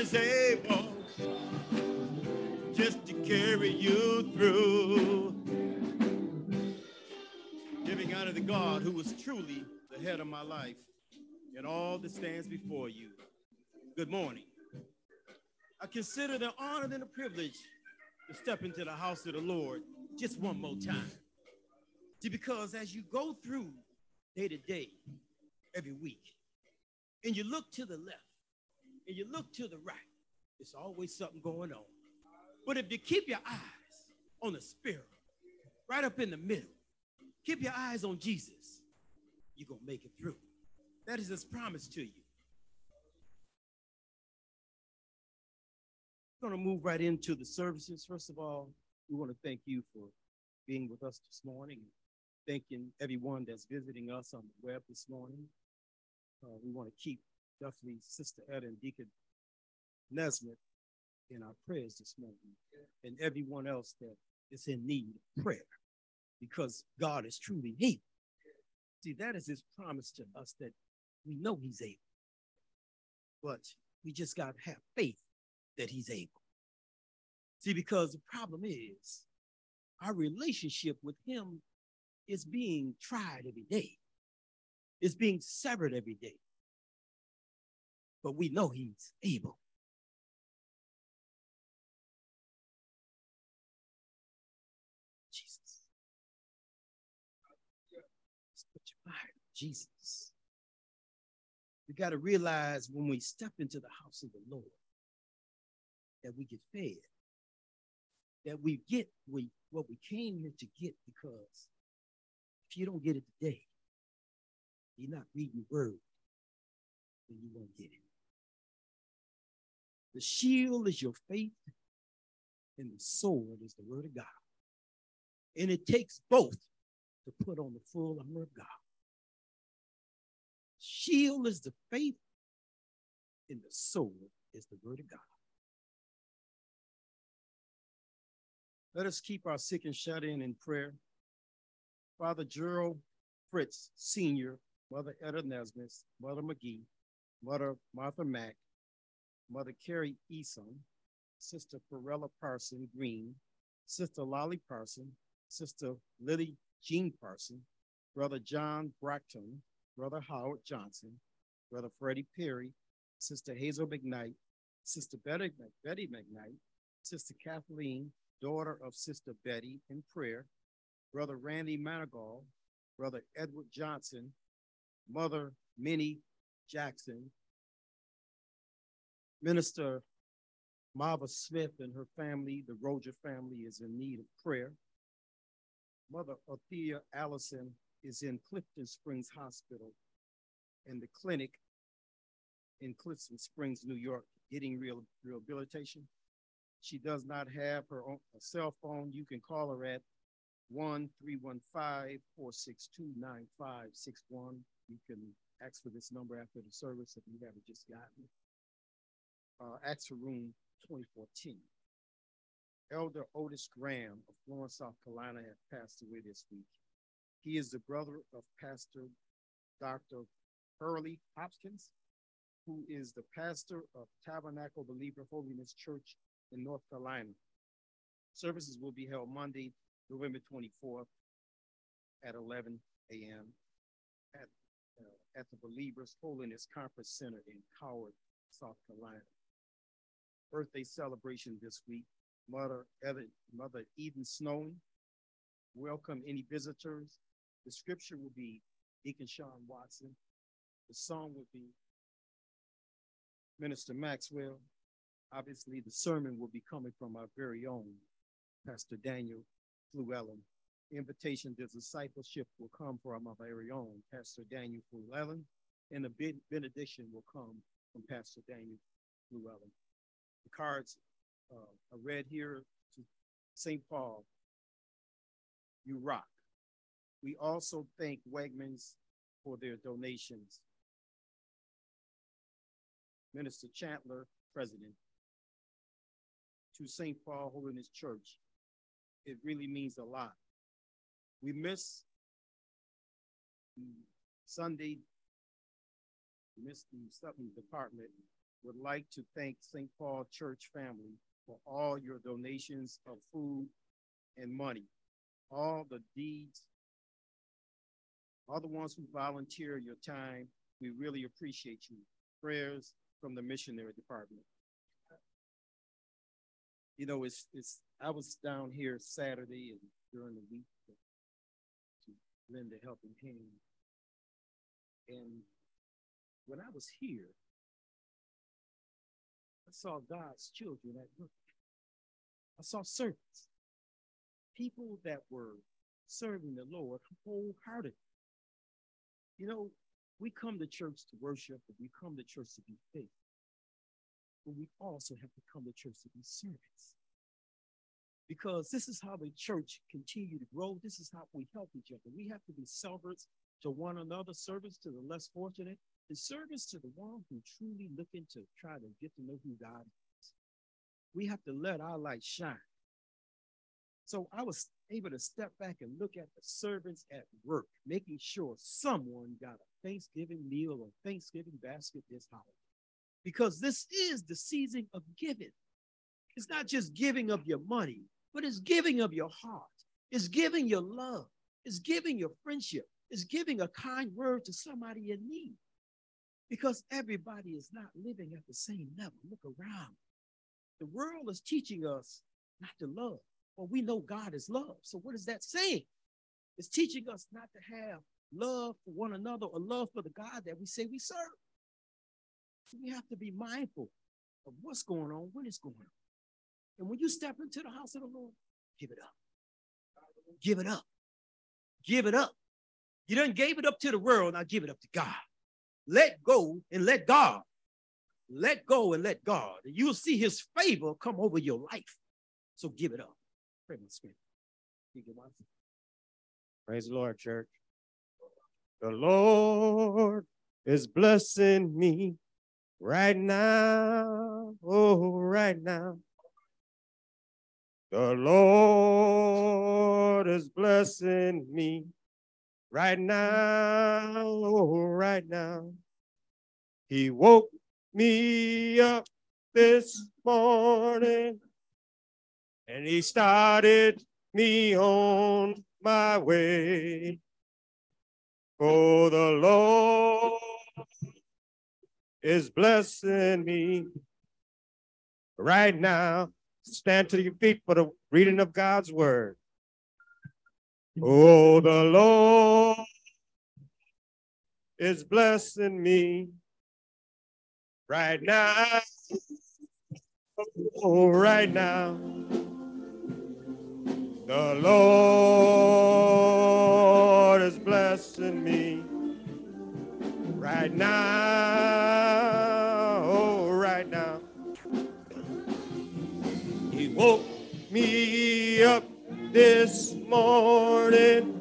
is able just to carry you through. Giving honor to God who was truly the head of my life and all that stands before you. Good morning. I consider the honor and the privilege to step into the house of the Lord just one more time. See, because as you go through day to day, every week, and you look to the left and you look to the right, it's always something going on. But if you keep your eyes on the spirit, right up in the middle, keep your eyes on Jesus, you're going to make it through. That is his promise to you. We're going to move right into the services. First of all, we want to thank you for being with us this morning. Thanking everyone that's visiting us on the web this morning. Uh, we want to keep definitely Sister Etta and Deacon Nesmith in our prayers this morning, and everyone else that is in need of prayer, because God is truly able. See, that is His promise to us that we know He's able, but we just got to have faith that he's able. See, because the problem is our relationship with him is being tried every day, it's being severed every day. But we know he's able. Jesus. put your mind Jesus. We got to realize when we step into the house of the Lord, that we get fed, that we get we, what we came here to get because if you don't get it today, you're not reading the word, then you won't get it. The shield is your faith, and the sword is the word of God. And it takes both to put on the full armor of God. Shield is the faith, and the sword is the word of God. Let us keep our sick and shut in in prayer. Father Gerald Fritz Sr., Mother Etta Nesmith, Mother McGee, Mother Martha Mack, Mother Carrie Eason, Sister Perella Parson Green, Sister Lolly Parson, Sister Lily Jean Parson, Brother John Bracton, Brother Howard Johnson, Brother Freddie Perry, Sister Hazel McKnight, Sister Betty, Betty McKnight, Sister Kathleen, daughter of Sister Betty in prayer, Brother Randy Manigal, Brother Edward Johnson, Mother Minnie Jackson, Minister Marva Smith and her family, the Roger family, is in need of prayer. Mother Althea Allison is in Clifton Springs Hospital and the clinic in Clifton Springs, New York, getting real rehabilitation. She does not have her own cell phone. You can call her at 1 315 462 9561. You can ask for this number after the service if you haven't just gotten it. Uh, room 2014. Elder Otis Graham of Florence, South Carolina, has passed away this week. He is the brother of Pastor Dr. Hurley Hopkins, who is the pastor of Tabernacle Believer Holiness Church in North Carolina. Services will be held Monday, November 24th at 11 a.m. at, uh, at the Believers Holiness Conference Center in Coward, South Carolina. Birthday celebration this week. Mother, Evan, Mother Eden Snowing. Welcome any visitors. The scripture will be Deacon Sean Watson. The song will be Minister Maxwell. Obviously, the sermon will be coming from our very own Pastor Daniel Fluellen. Invitation to discipleship will come from our very own Pastor Daniel Fluellen, and the benediction will come from Pastor Daniel Fluellen. The cards uh, are read here to St. Paul. You rock. We also thank Wegmans for their donations. Minister Chandler, President to St. Paul Holiness Church. It really means a lot. We miss Sunday, we miss the something department, would like to thank St. Paul Church family for all your donations of food and money, all the deeds, all the ones who volunteer your time. We really appreciate you. Prayers from the missionary department. You know, it's it's I was down here Saturday and during the week to, to lend a helping hand. And when I was here, I saw God's children at work. I saw servants, people that were serving the Lord wholeheartedly. You know, we come to church to worship, and we come to church to be faithful. But we also have to come to church to be servants. Because this is how the church continue to grow. This is how we help each other. We have to be servants to one another, service to the less fortunate, and service to the one who truly looking to try to get to know who God is. We have to let our light shine. So I was able to step back and look at the servants at work, making sure someone got a Thanksgiving meal or Thanksgiving basket this holiday. Because this is the season of giving. It's not just giving of your money, but it's giving of your heart. It's giving your love. It's giving your friendship. It's giving a kind word to somebody in need. Because everybody is not living at the same level. Look around. The world is teaching us not to love. Well, we know God is love. So what is that saying? It's teaching us not to have love for one another or love for the God that we say we serve. We have to be mindful of what's going on, when it's going on. And when you step into the house of the Lord, give it up. Give it up. Give it up. You done gave it up to the world, now give it up to God. Let go and let God. Let go and let God. And you'll see his favor come over your life. So give it up. Pray my spirit. Praise the Lord, church. The Lord is blessing me right now. Oh, right now. The Lord is blessing me right mm-hmm. now. Oh, right now. He woke me up this morning and he started me on my way. Oh, the Lord is blessing me right now. Stand to your feet for the reading of God's word. Oh, the Lord is blessing me right now. Oh, right now. The Lord is blessing me right now. Oh, right now. He woke me up this morning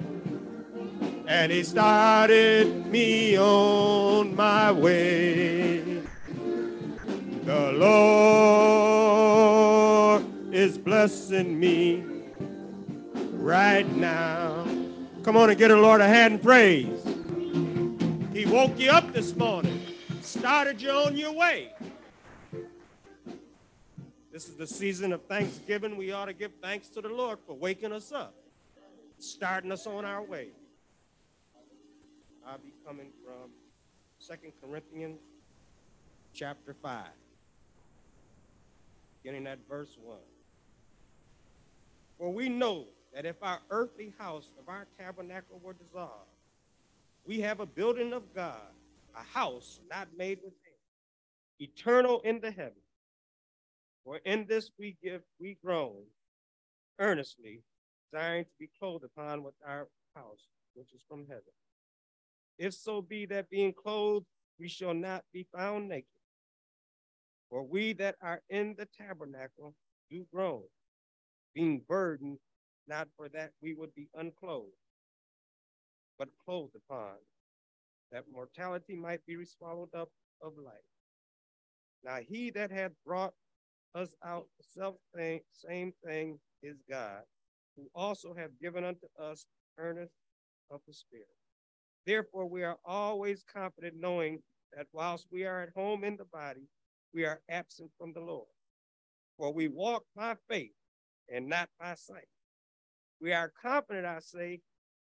and he started me on my way. The Lord is blessing me right now. Come on and get the Lord a hand and praise. He woke you up this morning, started you on your way. This is the season of Thanksgiving. We ought to give thanks to the Lord for waking us up, starting us on our way. I'll be coming from Second Corinthians chapter 5, beginning at verse 1. For we know that if our earthly house of our tabernacle were dissolved, we have a building of God, a house not made with hands, eternal in the heavens. For in this we give, we groan earnestly, desiring to be clothed upon with our house, which is from heaven. If so be that being clothed, we shall not be found naked. For we that are in the tabernacle do groan, being burdened, not for that we would be unclothed, but clothed upon, that mortality might be swallowed up of life. Now he that hath brought us out the self thing, same thing is God, who also have given unto us earnest of the Spirit. Therefore, we are always confident, knowing that whilst we are at home in the body, we are absent from the Lord. For we walk by faith and not by sight. We are confident, I say,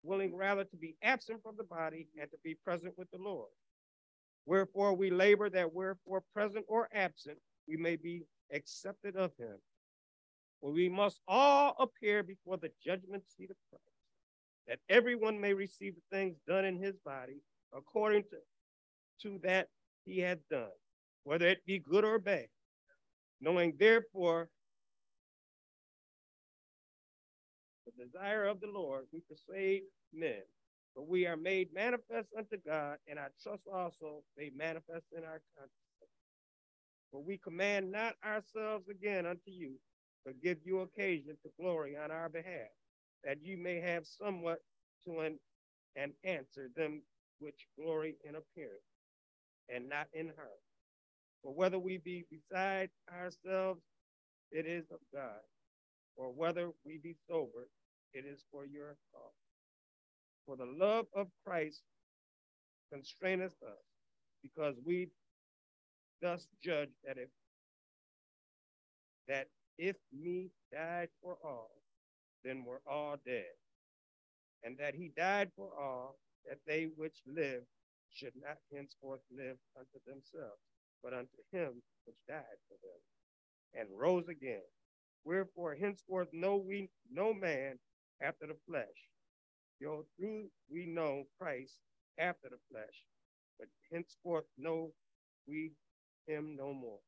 willing rather to be absent from the body and to be present with the Lord. Wherefore we labor that wherefore present or absent, we may be accepted of him. For we must all appear before the judgment seat of Christ, that everyone may receive the things done in his body according to, to that he had done, whether it be good or bad. Knowing therefore the desire of the Lord, we persuade men. But we are made manifest unto God, and I trust also they manifest in our conscience. For we command not ourselves again unto you, but give you occasion to glory on our behalf, that you may have somewhat to an, and answer them which glory in appearance, and not in her. For whether we be beside ourselves, it is of God, or whether we be sober, it is for your cause. For the love of Christ constraineth us, because we thus judge that if that if me died for all, then we're all dead. And that he died for all, that they which live should not henceforth live unto themselves, but unto him which died for them, and rose again. Wherefore henceforth know we no man after the flesh. Yo, through we know Christ after the flesh, but henceforth know we him no more.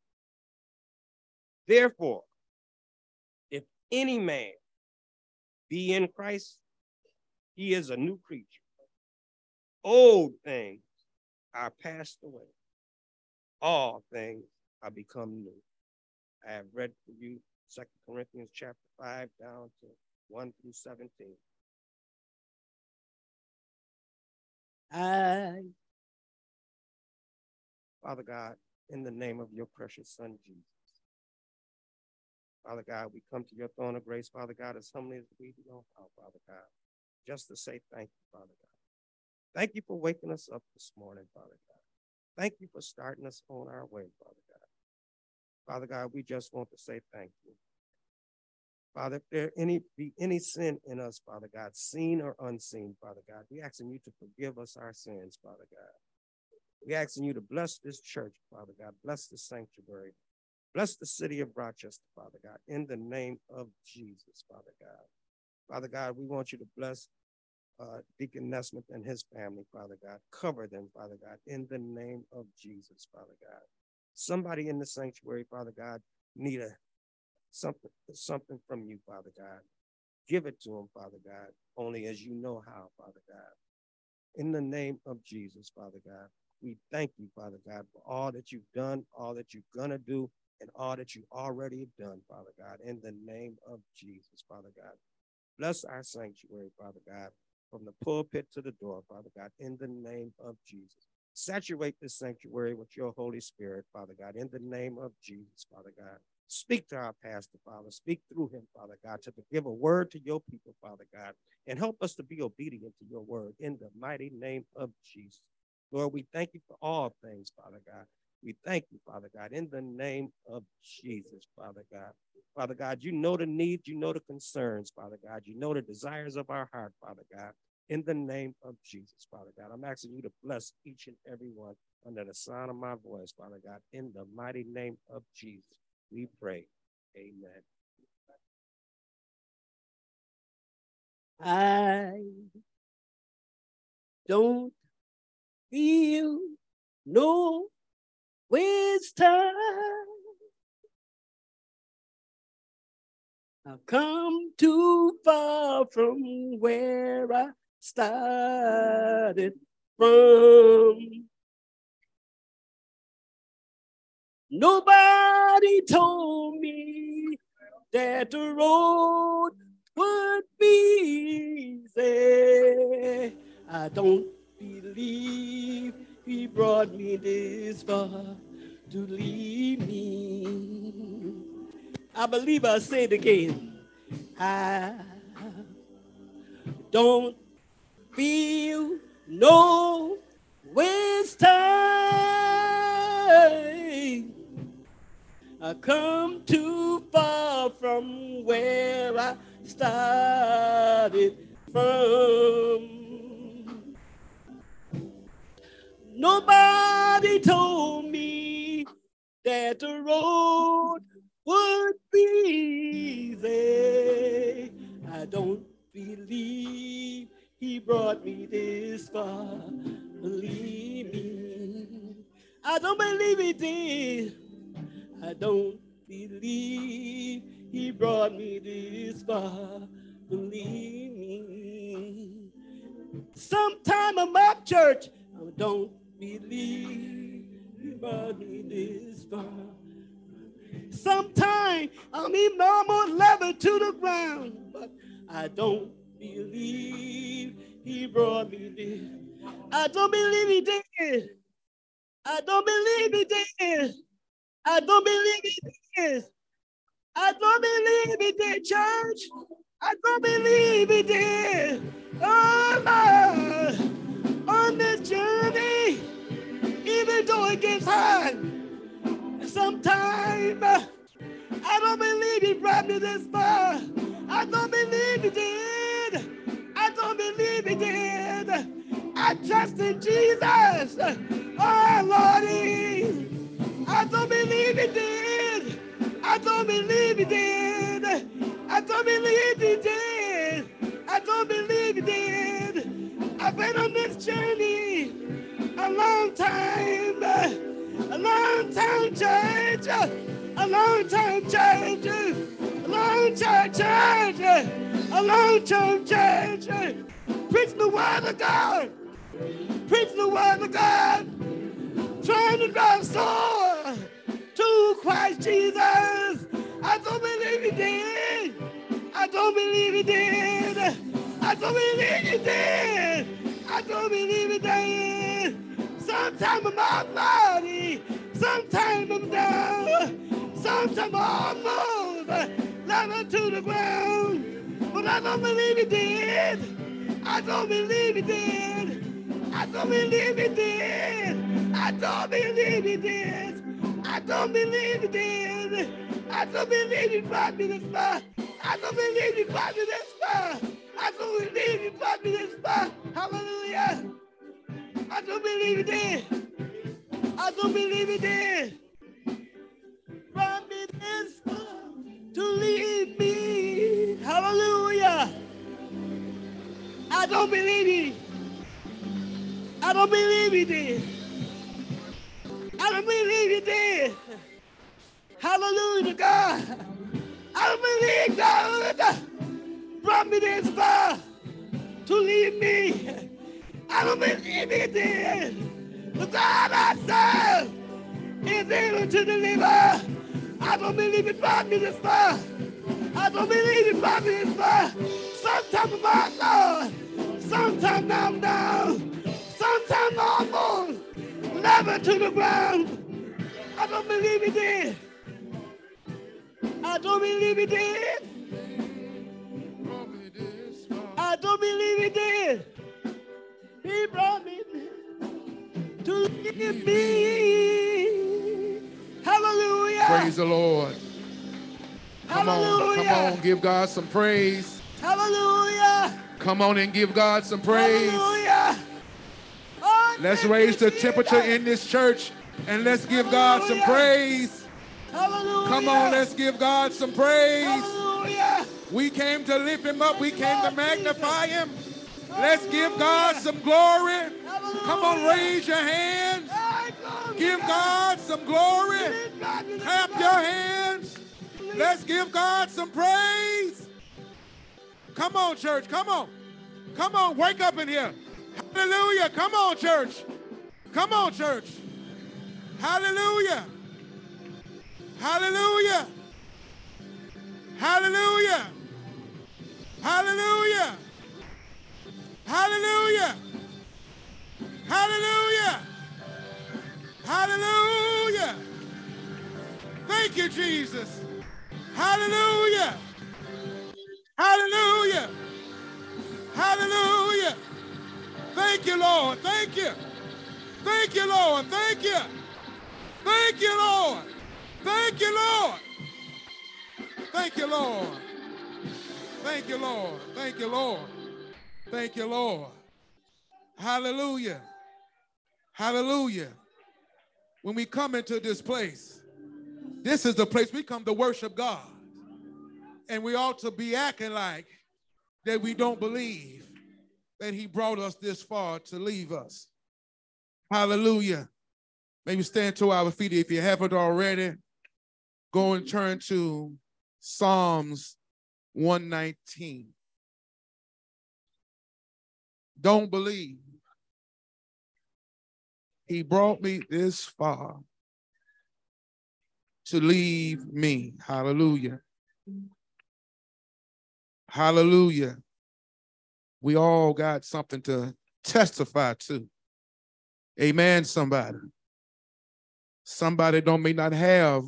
Therefore, if any man be in Christ, he is a new creature. Old things are passed away. All things are become new. I have read for you Second Corinthians chapter 5 down to 1 through 17. I, Father God, in the name of your precious Son, Jesus. Father God, we come to your throne of grace, Father God, as humbly as we know how, Father God, just to say thank you, Father God. Thank you for waking us up this morning, Father God. Thank you for starting us on our way, Father God. Father God, we just want to say thank you. Father, if there any be any sin in us, Father God, seen or unseen, Father God, we asking you to forgive us our sins, Father God. We asking you to bless this church, Father God, bless the sanctuary, bless the city of Rochester, Father God, in the name of Jesus, Father God. Father God, we want you to bless uh, Deacon Nesmith and his family, Father God. Cover them, Father God, in the name of Jesus, Father God. Somebody in the sanctuary, Father God, need a something, something from you, Father God. Give it to them, Father God, only as you know how, Father God. In the name of Jesus, Father God, we thank you, Father God, for all that you've done, all that you're going to do, and all that you already have done, Father God, in the name of Jesus, Father God. Bless our sanctuary, Father God, from the pulpit to the door, Father God, in the name of Jesus. Saturate this sanctuary with your Holy Spirit, Father God, in the name of Jesus, Father God. Speak to our pastor, Father. Speak through him, Father God, to give a word to your people, Father God, and help us to be obedient to your word in the mighty name of Jesus. Lord, we thank you for all things, Father God. We thank you, Father God, in the name of Jesus, Father God. Father God, you know the needs, you know the concerns, Father God. You know the desires of our heart, Father God. In the name of Jesus, Father God, I'm asking you to bless each and every one under the sound of my voice, Father God, in the mighty name of Jesus we pray. Amen. I don't feel no time. I've come too far from where I started from. Nobody told me that the road would be easy. I don't believe he brought me this far to leave me. I believe I say it again. I don't feel no time. I come too far from where I started from. Nobody told me that the road would be easy. I don't believe he brought me this far. Believe me. I don't believe he did. I don't believe he brought me this far. Believe me. Sometime I'm up, church. I don't believe brought me this far. Sometime I'm even almost level to the ground, but I don't believe he brought me this. I don't believe he did. I don't believe he did. I don't believe he did. I don't believe he did, church. I don't believe he did. Oh, Lord, on this journey, even though it gets hard, sometimes I don't believe he brought me this far. I don't believe he did. I don't believe he did. I trust in Jesus. Oh, Lordy. I don't believe he did. I don't believe he did. I don't believe he did. Journey a long time. A long time, church. A long time, church. A long time, church. A long time, church. Preach the word of God. Preach the word of God. Trying to drive soul to Christ Jesus. I don't believe he did. I don't believe he did. I don't believe he did. I don't believe he did. Sometimes I'm out body. Sometimes I'm down. Sometimes I'm almost level to the ground. But I don't believe he did. I don't believe he did. I don't believe he did. I don't believe he did. I don't believe he did. I don't believe he brought me this far. I don't believe he brought me this far. I don't believe he brought me this far. Hallelujah. I don't believe he did. I don't believe he did. Brought me this far to leave me. Hallelujah. I don't believe he. I don't believe he did. I don't believe he did. Hallelujah God. I don't believe God far to leave me. I don't believe he did. The God I serve is able to deliver. I don't believe this far. I don't believe this far. Sometimes I'm up. Sometimes I'm down. Sometimes I'm almost Never to the ground. I don't believe it did. I don't believe it did. Don't believe he did. He brought me to leave me. Hallelujah. Praise the Lord. Come on, come on, give God some praise. Hallelujah. Come on and give God some praise. Hallelujah. Oh, Let's raise the temperature in this church and let's give God some praise. Hallelujah. Come on, let's give God some praise. Hallelujah. We came to lift him up. We came to magnify him. Let's give God some glory. Come on, raise your hands. Give God some glory. Clap your hands. Let's give God some praise. Come on, church. Come on. Come on. Wake up in here. Hallelujah. Come on, church. Come on, church. Hallelujah. Hallelujah. Hallelujah. Hallelujah. Hallelujah. Hallelujah. Hallelujah. Thank you, Jesus. Hallelujah. Hallelujah. Hallelujah. Thank you, Lord. Thank you. Thank you, Lord. Thank you. Thank you, Lord. Thank you, Lord. Thank you, Lord. Thank you, Lord. Thank you, Lord. Thank you, Lord. Hallelujah. Hallelujah. When we come into this place, this is the place we come to worship God. And we ought to be acting like that we don't believe that He brought us this far to leave us. Hallelujah. Maybe stand to our feet if you haven't already. Go and turn to Psalms 119. Don't believe. He brought me this far to leave me. Hallelujah. Hallelujah. We all got something to testify to. Amen, somebody. Somebody don't may not have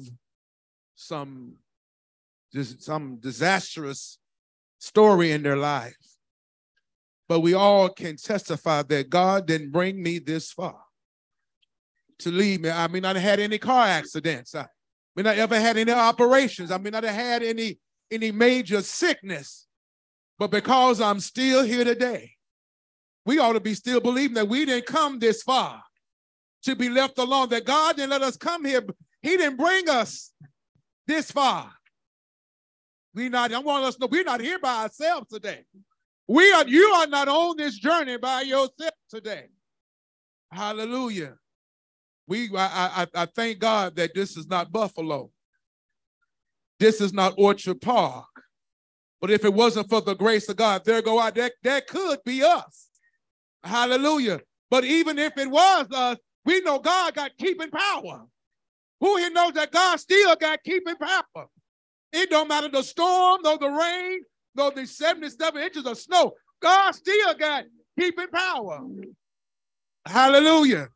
some just some disastrous story in their life. But we all can testify that God didn't bring me this far to leave me. I mean, I had any car accidents. I may not ever had any operations. I mean, have had any any major sickness. But because I'm still here today, we ought to be still believing that we didn't come this far to be left alone, that God didn't let us come here. He didn't bring us this far. We not, I want us to know we're not here by ourselves today. We are, you are not on this journey by yourself today. Hallelujah. We I, I, I thank God that this is not Buffalo. This is not Orchard Park. But if it wasn't for the grace of God, there go out. That, that could be us. Hallelujah. But even if it was us, we know God got keeping power. Who here knows that God still got keeping power? It don't matter the storm, nor the rain, nor the 77 inches of snow. God still got keeping power. Hallelujah.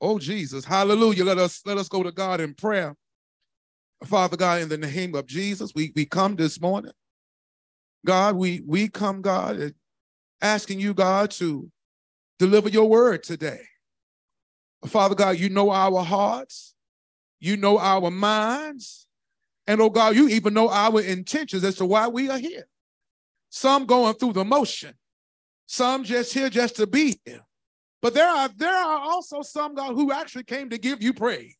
Oh Jesus. Hallelujah. Let us let us go to God in prayer. Father God, in the name of Jesus, we, we come this morning. God, we we come, God, asking you, God, to deliver your word today. Father God, you know our hearts, you know our minds, and oh God, you even know our intentions as to why we are here. Some going through the motion, some just here just to be here. But there are there are also some God who actually came to give you praise.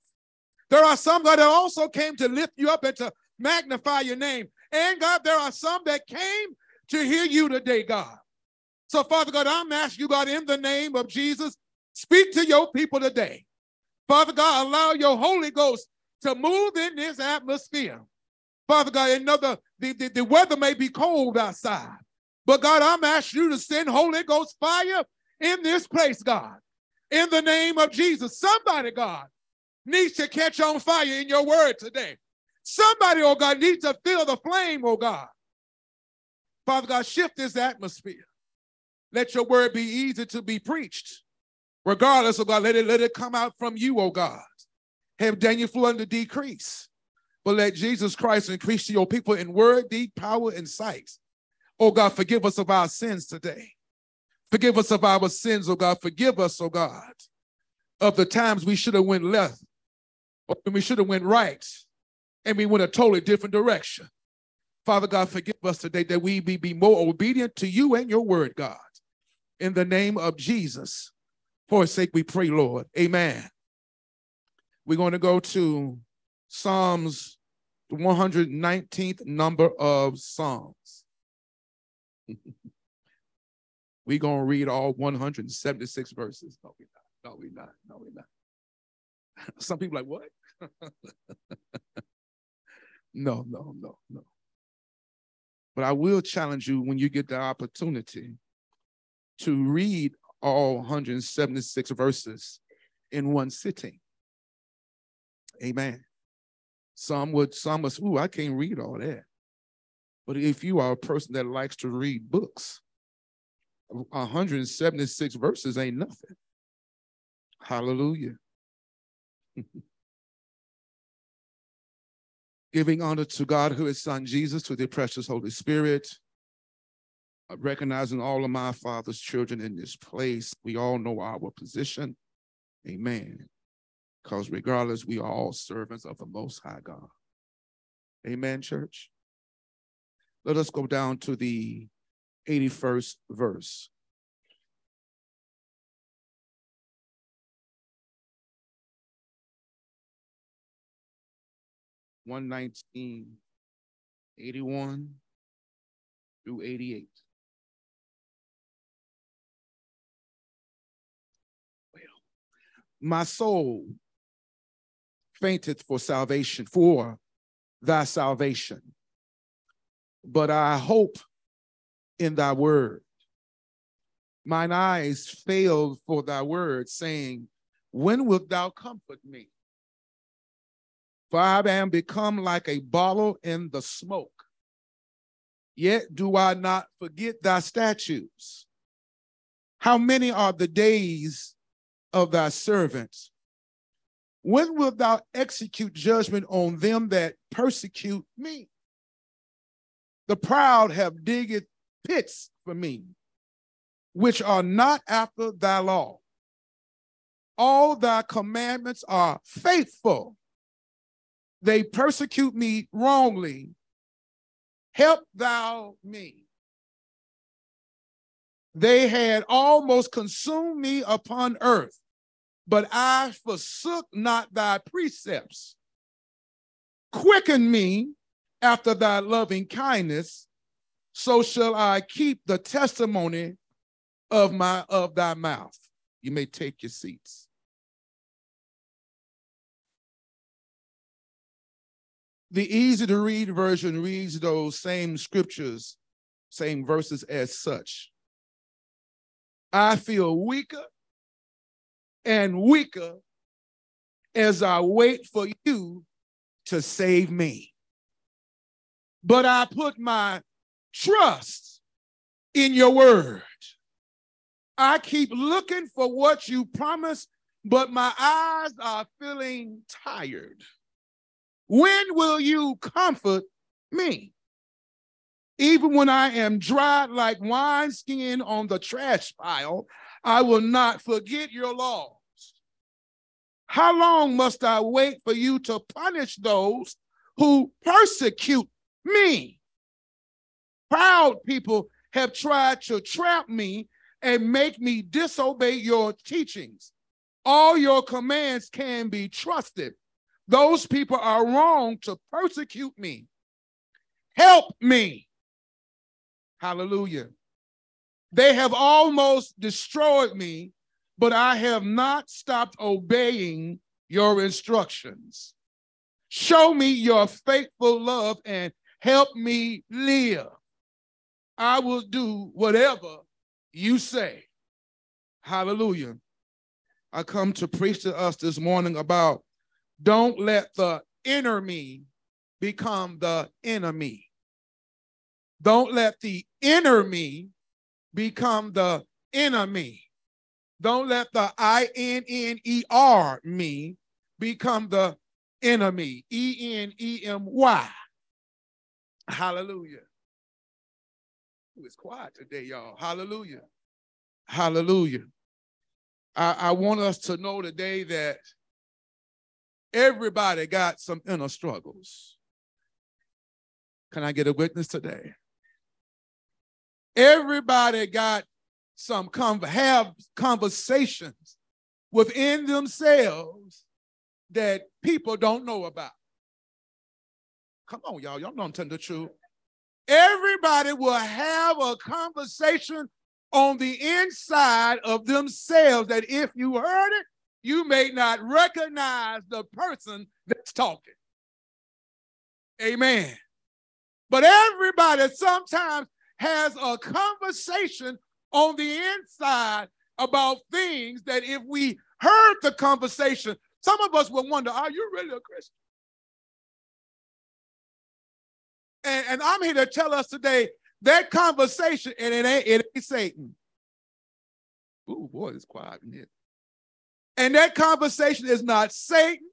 There are some God that also came to lift you up and to magnify your name. And God, there are some that came to hear you today, God. So, Father God, I'm asking you, God, in the name of Jesus, speak to your people today. Father God, allow your Holy Ghost to move in this atmosphere. Father God, another the, the, the weather may be cold outside. But God, I'm asking you to send Holy Ghost fire in this place, God. In the name of Jesus. Somebody, God, needs to catch on fire in your word today. Somebody, oh God, needs to feel the flame, oh God. Father God, shift this atmosphere. Let your word be easy to be preached. Regardless, oh God, let it, let it come out from you, oh God. Have Daniel flow to decrease. But let Jesus Christ increase to your people in word, deed, power, and sight. Oh God, forgive us of our sins today. Forgive us of our sins, oh God. Forgive us, oh God, of the times we should have went left, or we should have went right, and we went a totally different direction. Father God, forgive us today that we be, be more obedient to you and your word, God. In the name of Jesus, for his sake we pray, Lord. Amen. We're going to go to Psalms, the 119th number of Psalms. We're going to read all 176 verses. No, we're not. No, we're not. No, we're not. Some people like, what? no, no, no, no. But I will challenge you when you get the opportunity to read all 176 verses in one sitting. Amen. Some would, some would, ooh, I can't read all that. But if you are a person that likes to read books, 176 verses ain't nothing. Hallelujah. Giving honor to God, who is Son Jesus, to the precious Holy Spirit, uh, recognizing all of my Father's children in this place. We all know our position. Amen. Because regardless, we are all servants of the Most High God. Amen, church. Let us go down to the 81st verse. One nineteen, eighty-one through eighty-eight. Well, my soul fainteth for salvation, for thy salvation. But I hope in thy word. Mine eyes failed for thy word, saying, When wilt thou comfort me? For I am become like a bottle in the smoke. Yet do I not forget thy statutes. How many are the days of thy servants? When wilt thou execute judgment on them that persecute me? The proud have digged pits for me, which are not after thy law. All thy commandments are faithful. They persecute me wrongly. Help thou me. They had almost consumed me upon earth but I forsook not thy precepts. Quicken me after thy loving kindness, so shall I keep the testimony of my of thy mouth. You may take your seats. The easy to read version reads those same scriptures, same verses as such. I feel weaker and weaker as I wait for you to save me. But I put my trust in your word. I keep looking for what you promised, but my eyes are feeling tired. When will you comfort me? Even when I am dried like wineskin on the trash pile, I will not forget your laws. How long must I wait for you to punish those who persecute me? Proud people have tried to trap me and make me disobey your teachings. All your commands can be trusted. Those people are wrong to persecute me. Help me. Hallelujah. They have almost destroyed me, but I have not stopped obeying your instructions. Show me your faithful love and help me live. I will do whatever you say. Hallelujah. I come to preach to us this morning about don't let the me become the enemy. Don't let the me become the enemy. Don't let the I N N E R me become the enemy. E N E M Y. Hallelujah. It's quiet today, y'all. Hallelujah. Hallelujah. I, I want us to know today that everybody got some inner struggles. Can I get a witness today? Everybody got some have conversations within themselves that people don't know about. Come on, y'all. Y'all don't tell the truth. Everybody will have a conversation on the inside of themselves that if you heard it, you may not recognize the person that's talking. Amen. But everybody sometimes has a conversation on the inside about things that if we heard the conversation, some of us would wonder, are you really a Christian? And, and I'm here to tell us today that conversation, and it ain't, it ain't Satan. Ooh, boy, it's quiet in here. And that conversation is not Satan.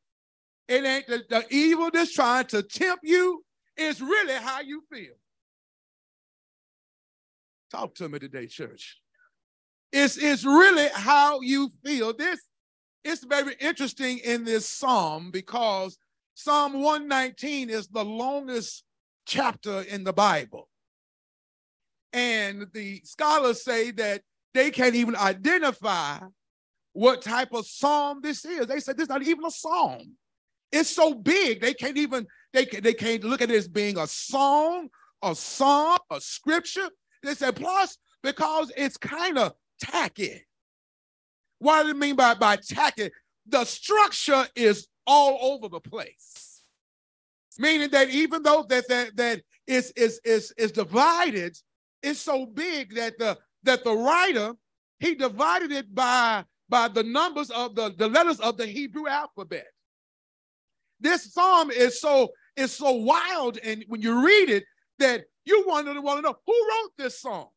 It ain't the, the evil that's trying to tempt you. It's really how you feel. Talk to me today, church. It's, it's really how you feel. This it's very interesting in this psalm because Psalm 119 is the longest chapter in the Bible. And the scholars say that they can't even identify what type of psalm this is. They said this is not even a psalm. It's so big they can't even they they can't look at it as being a song, a psalm, a scripture. They said plus because it's kind of tacky. What do they mean by by tacky? The structure is all over the place, meaning that even though that that that is is is is divided, it's so big that the that the writer he divided it by by the numbers of the, the letters of the Hebrew alphabet. This psalm is so is so wild, and when you read it, that you want to want to know who wrote this song.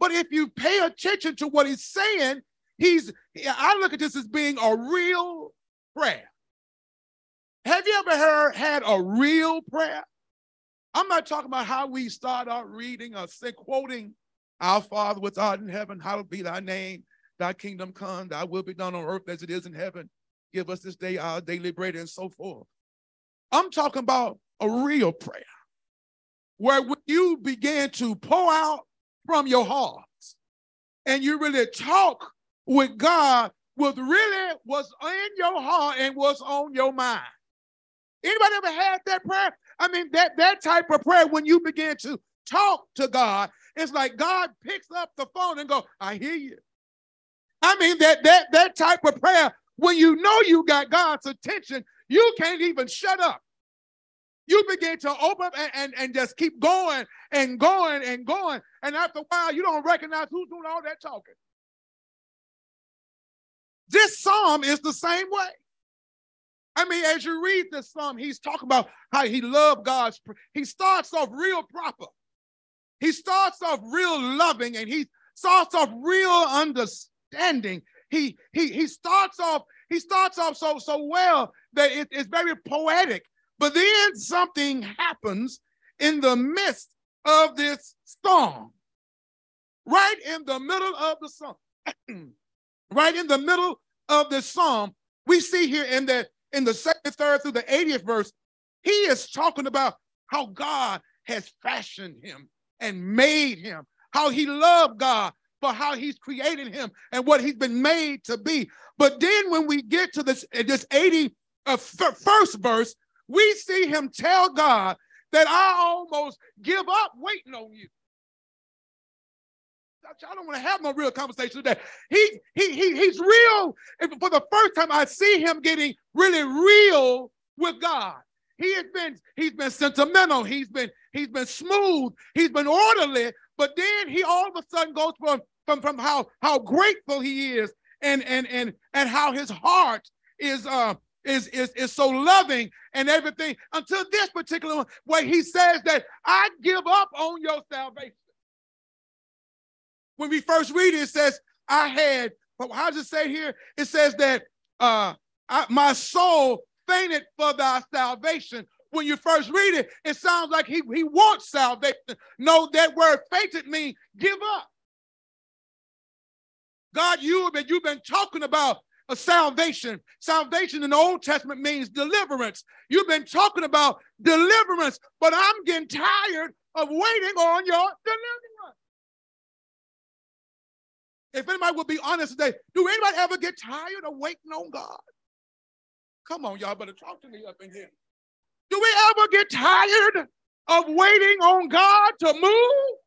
But if you pay attention to what he's saying, he's I look at this as being a real prayer. Have you ever heard had a real prayer? I'm not talking about how we start out reading or say quoting our Father which art in heaven, hallowed be thy name, thy kingdom come, thy will be done on earth as it is in heaven. Give us this day our daily bread and so forth. I'm talking about a real prayer where you began to pour out from your heart and you really talk with God with really was in your heart and was on your mind. Anybody ever had that prayer? I mean, that, that type of prayer when you begin to talk to God, it's like God picks up the phone and go, I hear you. I mean, that that that type of prayer, when you know you got God's attention, you can't even shut up. You begin to open up and, and, and just keep going and going and going. And after a while, you don't recognize who's doing all that talking. This psalm is the same way. I mean, as you read this psalm, he's talking about how he loved God's. He starts off real proper. He starts off real loving and he starts off real understanding. He he he starts off he starts off so so well that it, it's very poetic. But then something happens in the midst of this storm, right in the middle of the psalm, right in the middle of this psalm. We see here in the in the second, third through the 80th verse, he is talking about how God has fashioned him and made him, how he loved God, for how he's created him and what he's been made to be. But then when we get to this, this 80 uh, first verse, we see him tell God that I almost give up waiting on you. I don't want to have no real conversation today. He, he, he, he's real. For the first time, I see him getting really real with God. He has been, he's been sentimental. He's been, he's been smooth. He's been orderly. But then he all of a sudden goes from from, from how, how grateful he is and, and, and, and how his heart is, uh, is, is, is so loving and everything until this particular one where he says that I give up on your salvation. When we first read it, it says, I had, but how does it say here? It says that uh, I, my soul fainted for thy salvation. When you first read it, it sounds like he, he wants salvation. No, that word fainted means give up. God, you have been, you've been talking about salvation. Salvation in the Old Testament means deliverance. You've been talking about deliverance, but I'm getting tired of waiting on your deliverance. If anybody would be honest today, do anybody ever get tired of waiting on God? Come on, y'all better talk to me up in here. Do we ever get tired of waiting on God to move?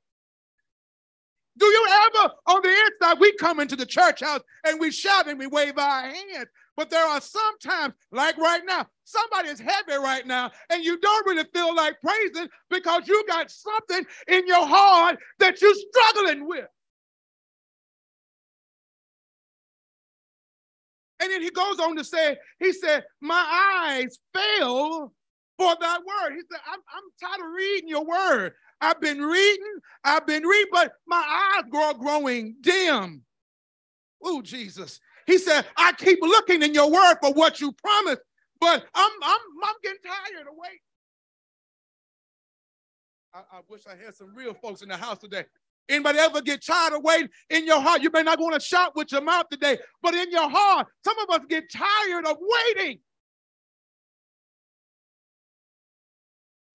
Do you ever, on the inside, we come into the church house and we shout and we wave our hands. But there are some times, like right now, somebody is heavy right now, and you don't really feel like praising because you got something in your heart that you're struggling with. And then he goes on to say, he said, My eyes fail for thy word. He said, I'm, I'm tired of reading your word. I've been reading, I've been reading, but my eyes are growing dim. Oh, Jesus. He said, I keep looking in your word for what you promised, but I'm I'm I'm getting tired of waiting. I, I wish I had some real folks in the house today. Anybody ever get tired of waiting in your heart? You may not want to shout with your mouth today, but in your heart, some of us get tired of waiting.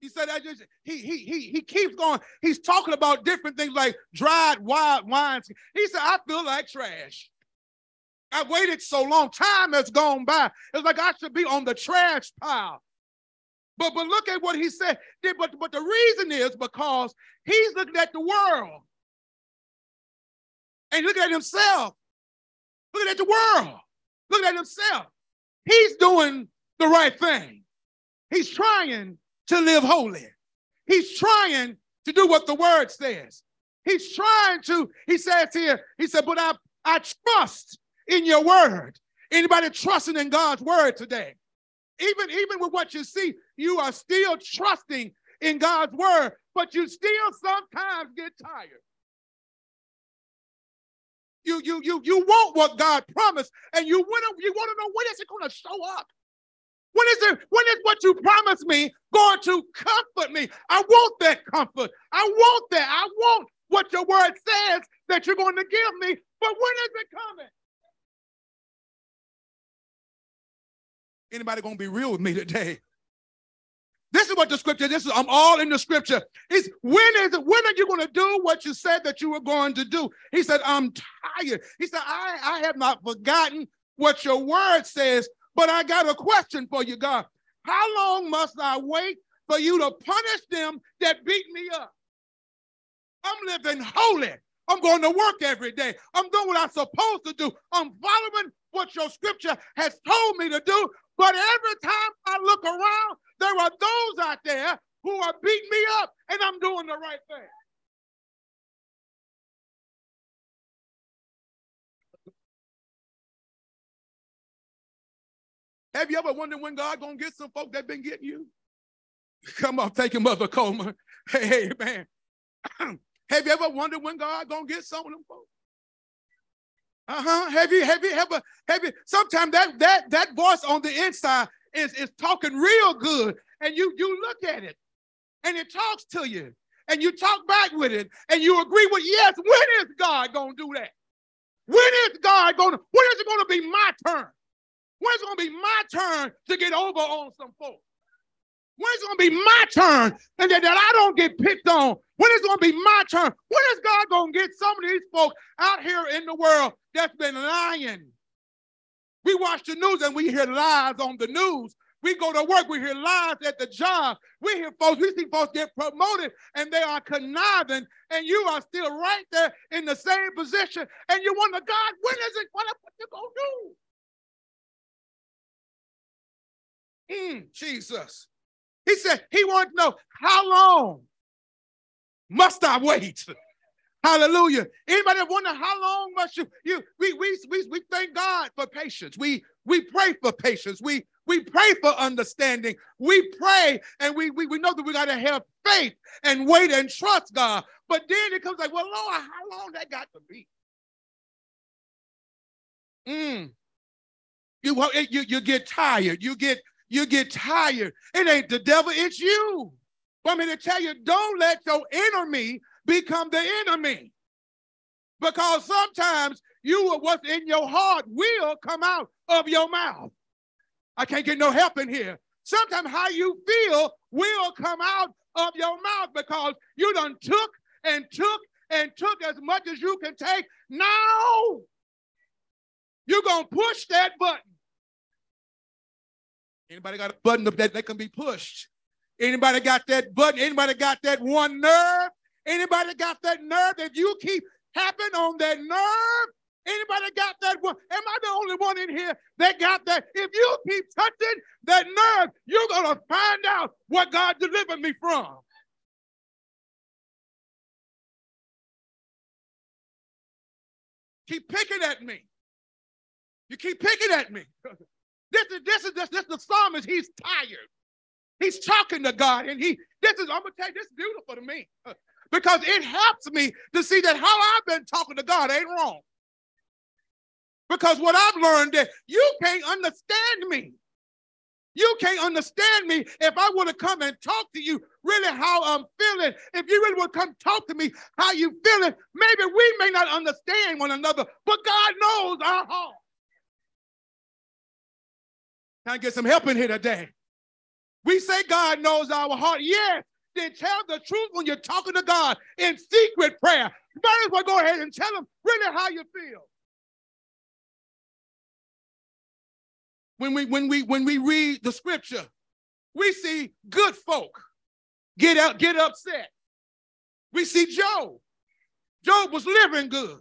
He said, I just, he, he, he, he keeps going. He's talking about different things like dried wild wines. He said, I feel like trash. I waited so long. Time has gone by. It's like I should be on the trash pile. But, but look at what he said. But, but the reason is because he's looking at the world and looking at himself, looking at the world, looking at himself. He's doing the right thing. He's trying to live holy. He's trying to do what the word says. He's trying to, he says here, he said, but I, I trust in your word. Anybody trusting in God's word today? Even, even with what you see, you are still trusting in God's word, but you still sometimes get tired. You, you, you, you want what God promised, and you want to you want to know when is it going to show up? When is it? When is what you promised me going to comfort me? I want that comfort. I want that. I want what your word says that you're going to give me. But when is it coming? Anybody going to be real with me today? This is what the scripture, this is, I'm all in the scripture. Is when is it, when are you going to do what you said that you were going to do? He said, I'm tired. He said, I, I have not forgotten what your word says, but I got a question for you, God. How long must I wait for you to punish them that beat me up? I'm living holy. I'm going to work every day. I'm doing what I'm supposed to do. I'm following what your scripture has told me to do. But every time I look around, there are those out there who are beating me up, and I'm doing the right thing. Have you ever wondered when God gonna get some folk that been getting you? Come on, thank you, Mother Coleman. Hey, hey, man. have you ever wondered when God gonna get some of them folks? Uh-huh. Have you, have you ever, have you, sometimes that that that voice on the inside is, is talking real good, and you you look at it and it talks to you, and you talk back with it, and you agree with yes, when is God gonna do that? When is God gonna, when is it gonna be my turn? When is it gonna be my turn to get over on some folks? When is it gonna be my turn and that, that I don't get picked on? When is gonna be my turn? When is God gonna get some of these folks out here in the world that's been lying? We watch the news and we hear lies on the news. We go to work, we hear lies at the job. We hear folks, we see folks get promoted and they are conniving, and you are still right there in the same position. And you wonder, God, when is it? What, what you gonna do? Mm, Jesus. He said he wanted to know how long must I wait? Hallelujah. Anybody wonder how long must you you we we we, we thank God for patience. We we pray for patience. We we pray for understanding. We pray and we we, we know that we gotta have faith and wait and trust God. But then it comes like, well, Lord, how long that got to be? Mm. You, you you get tired. You get you get tired. It ain't the devil, it's you. Want me to tell you, don't let your enemy become the enemy. Because sometimes you what's in your heart will come out of your mouth. I can't get no help in here. Sometimes how you feel will come out of your mouth because you done took and took and took as much as you can take. Now you're gonna push that button. Anybody got a button that, that can be pushed? Anybody got that button? Anybody got that one nerve? Anybody got that nerve? that you keep tapping on that nerve, anybody got that one? Am I the only one in here that got that? If you keep touching that nerve, you're going to find out what God delivered me from. Keep picking at me. You keep picking at me. This is this is this, this the psalmist. He's tired. He's talking to God, and he this is I'm gonna tell you this is beautiful to me uh, because it helps me to see that how I've been talking to God ain't wrong. Because what I've learned that you can't understand me. You can't understand me if I want to come and talk to you really how I'm feeling. If you really to come talk to me how you feeling, maybe we may not understand one another, but God knows our heart. Can I get some help in here today? We say God knows our heart. Yes, then tell the truth when you're talking to God in secret prayer. You might as well go ahead and tell him really how you feel. when we when we when we read the scripture, we see good folk get out, get upset. We see Job. Job was living good.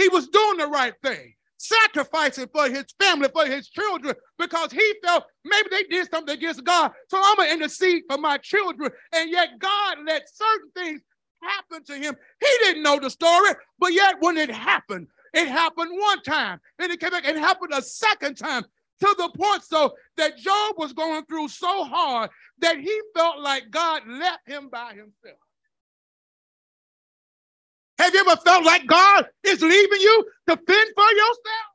He was doing the right thing, sacrificing for his family, for his children, because he felt maybe they did something against God. So I'm gonna intercede for my children. And yet God let certain things happen to him. He didn't know the story, but yet when it happened, it happened one time, and it came back and happened a second time to the point so that Job was going through so hard that he felt like God left him by himself. Have you ever felt like God is leaving you to fend for yourself?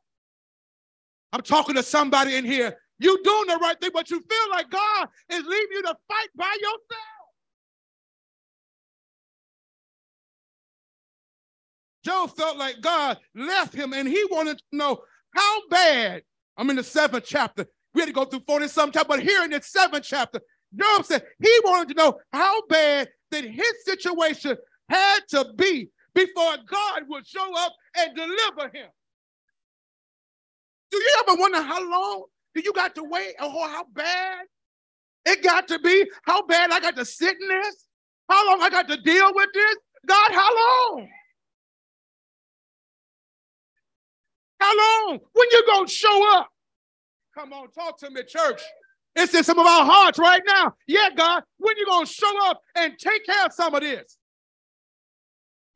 I'm talking to somebody in here. You doing the right thing, but you feel like God is leaving you to fight by yourself. Job felt like God left him and he wanted to know how bad I'm in the seventh chapter. We had to go through 40 some chapter, but here in the seventh chapter, Job said he wanted to know how bad that his situation had to be before God would show up and deliver him. Do you ever wonder how long do you got to wait or how bad it got to be? How bad I got to sit in this? How long I got to deal with this? God, how long? How long? When you gonna show up? Come on, talk to me, church. It's in some of our hearts right now. Yeah, God, when you gonna show up and take care of some of this?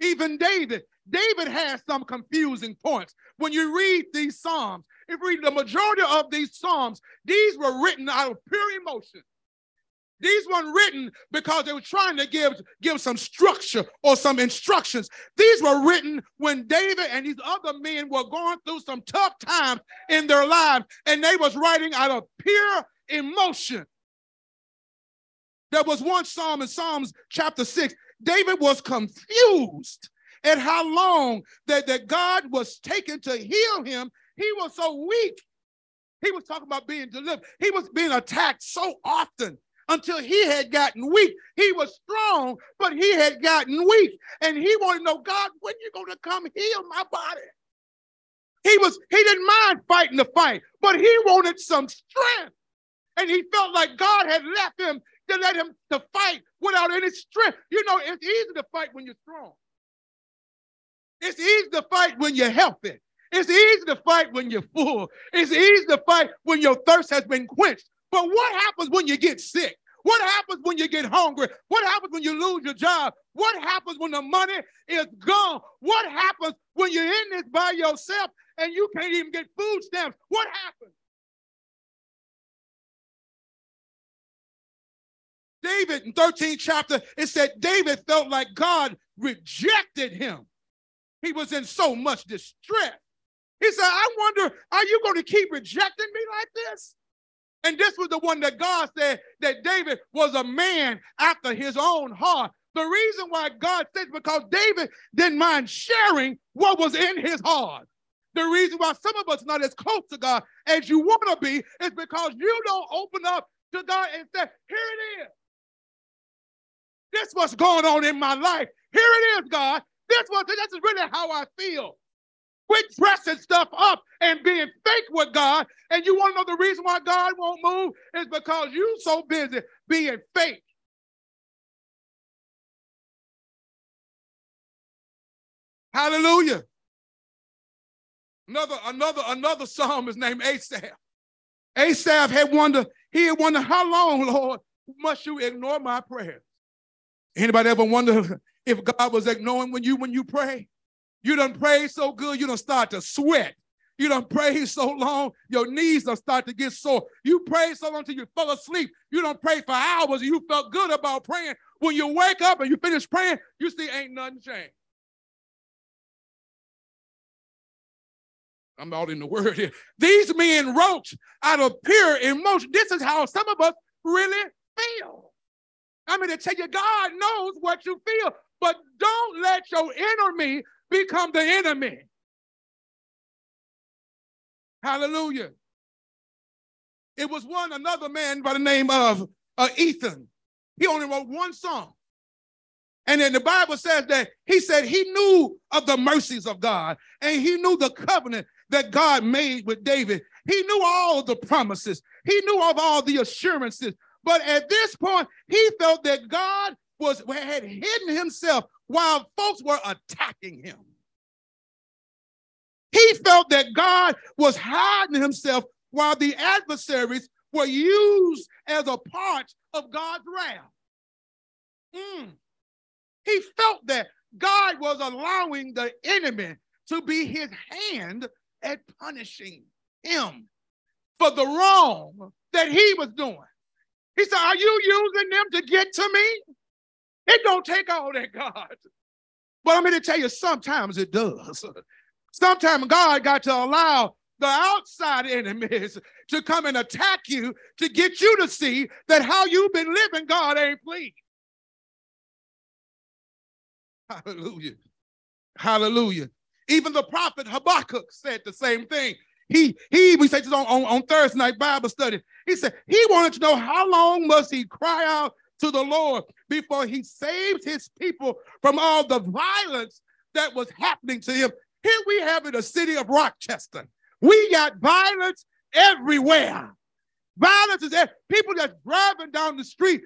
Even David, David has some confusing points. When you read these Psalms, if you read the majority of these Psalms, these were written out of pure emotion. These weren't written because they were trying to give, give some structure or some instructions. These were written when David and these other men were going through some tough times in their lives, and they was writing out of pure emotion. There was one psalm in Psalms chapter 6. David was confused at how long that, that God was taking to heal him. He was so weak. He was talking about being delivered. He was being attacked so often until he had gotten weak. He was strong, but he had gotten weak. And he wanted to know, God, when you going to come heal my body? He was, he didn't mind fighting the fight, but he wanted some strength. And he felt like God had left him to let him to fight without any strength. You know, it's easy to fight when you're strong. It's easy to fight when you're healthy. It's easy to fight when you're full. It's easy to fight when your thirst has been quenched. But what happens when you get sick? What happens when you get hungry? What happens when you lose your job? What happens when the money is gone? What happens when you're in this by yourself and you can't even get food stamps? What happens? David in 13th chapter, it said David felt like God rejected him. He was in so much distress. He said, I wonder, are you going to keep rejecting me like this? And this was the one that God said that David was a man after his own heart. The reason why God said because David didn't mind sharing what was in his heart. The reason why some of us not as close to God as you want to be is because you don't open up to God and say, Here it is. This what's going on in my life. Here it is, God. This was this is really how I feel. Quit dressing stuff up and being fake with God. And you want to know the reason why God won't move is because you so busy being fake. Hallelujah. Another, another, another psalm is named Asaph. Asaph had wondered, he had wondered, how long, Lord, must you ignore my prayers? Anybody ever wonder if God was ignoring when you when you pray? You done pray so good, you don't start to sweat. You don't pray so long, your knees don't start to get sore. You pray so long until you fell asleep. You don't pray for hours and you felt good about praying. When you wake up and you finish praying, you see ain't nothing changed. I'm out in the word here. These men wrote out of pure emotion. This is how some of us really feel. I'm going to tell you, God knows what you feel, but don't let your enemy become the enemy. Hallelujah. It was one another man by the name of uh, Ethan. He only wrote one song. And then the Bible says that he said he knew of the mercies of God and he knew the covenant that God made with David. He knew all the promises, he knew of all the assurances. But at this point, he felt that God was had hidden himself while folks were attacking him. He felt that God was hiding himself while the adversaries were used as a part of God's wrath. Mm. He felt that God was allowing the enemy to be his hand at punishing him for the wrong that he was doing. He said, Are you using them to get to me? It don't take all that, God. But I'm going to tell you, sometimes it does. Sometimes God got to allow the outside enemies to come and attack you to get you to see that how you've been living, God ain't pleased. Hallelujah. Hallelujah. Even the prophet Habakkuk said the same thing. He he we said this on, on, on Thursday night Bible study. He said he wanted to know how long must he cry out to the Lord before he saves his people from all the violence that was happening to him. Here we have in the city of Rochester. We got violence everywhere. Violence is there. People just driving down the street,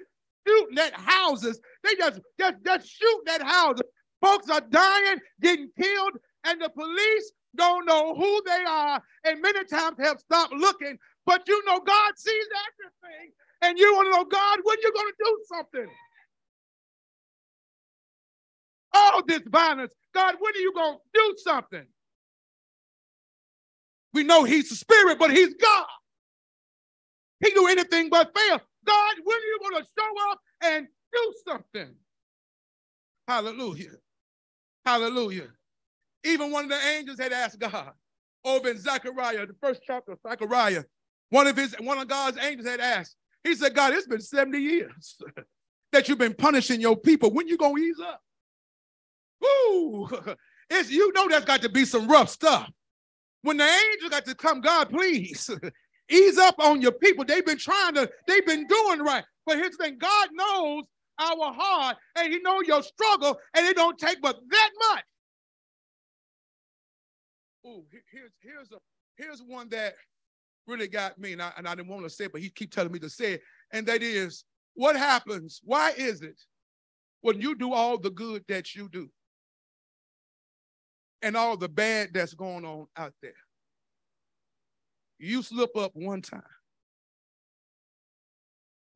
shooting at houses. They just, just, just shooting at houses. Folks are dying, getting killed, and the police don't know who they are, and many times have stopped looking. But you know God sees everything, and you want to know God when you're going to do something. All this violence, God, when are you going to do something? We know He's the Spirit, but He's God. He do anything but fail. God, when are you going to show up and do something? Hallelujah. Hallelujah. Even one of the angels had asked God over in Zechariah, the first chapter of Zechariah, one of his one of God's angels had asked, he said, God, it's been 70 years that you've been punishing your people. When you gonna ease up? Ooh, it's you know that's got to be some rough stuff. When the angel got to come, God, please ease up on your people. They've been trying to, they've been doing right. But here's the thing God knows our heart and He knows your struggle, and it don't take but that much. Oh, here's here's a here's one that really got me, and I, and I didn't want to say it, but he keep telling me to say it, and that is, what happens? Why is it when you do all the good that you do, and all the bad that's going on out there. You slip up one time,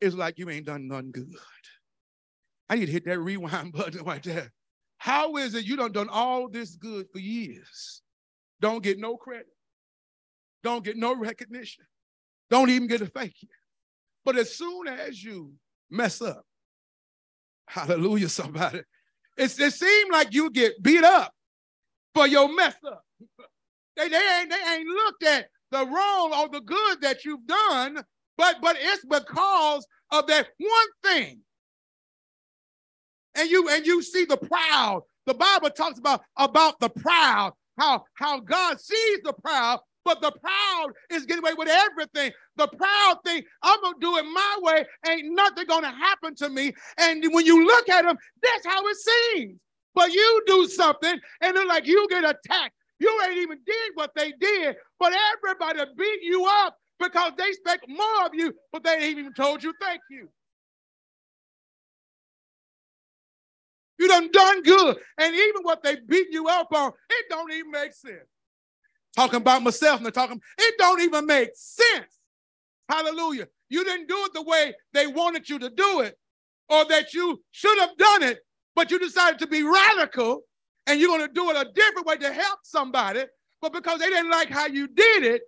it's like you ain't done nothing good. I need to hit that rewind button right there. How is it you done done all this good for years? Don't get no credit. Don't get no recognition. Don't even get a thank you. But as soon as you mess up, hallelujah, somebody, it's, it seems like you get beat up for your mess up. They, they, ain't, they ain't looked at the wrong or the good that you've done, but, but it's because of that one thing. And you and you see the proud. The Bible talks about, about the proud, how, how God sees the proud, but the proud is getting away with everything. The proud thing, I'm gonna do it my way, ain't nothing gonna happen to me. And when you look at them, that's how it seems. But you do something and they're like, you get attacked. You ain't even did what they did, but everybody beat you up because they expect more of you, but they ain't even told you thank you. You done done good. And even what they beat you up on, it don't even make sense. Talking about myself and talking, it don't even make sense. Hallelujah. You didn't do it the way they wanted you to do it, or that you should have done it, but you decided to be radical and you're going to do it a different way to help somebody, but because they didn't like how you did it,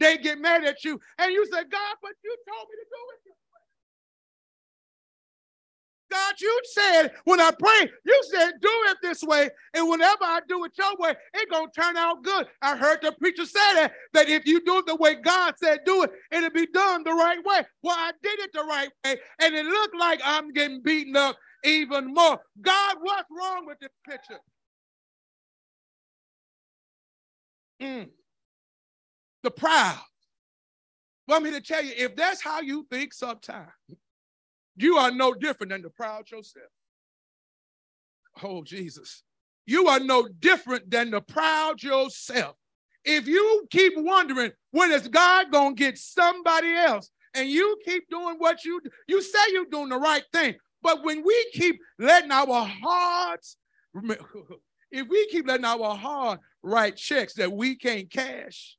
they get mad at you. And you say, God, but you told me to do it. God you said, when I pray, you said, do it this way. And whenever I do it your way, it's going to turn out good. I heard the preacher say that, that if you do it the way God said do it, it'll be done the right way. Well, I did it the right way, and it looked like I'm getting beaten up even more. God, what's wrong with this picture? Mm. The proud. Want me to tell you, if that's how you think sometimes, you are no different than the proud yourself. Oh, Jesus. You are no different than the proud yourself. If you keep wondering when is God going to get somebody else and you keep doing what you you say you're doing the right thing, but when we keep letting our hearts if we keep letting our heart write checks that we can't cash,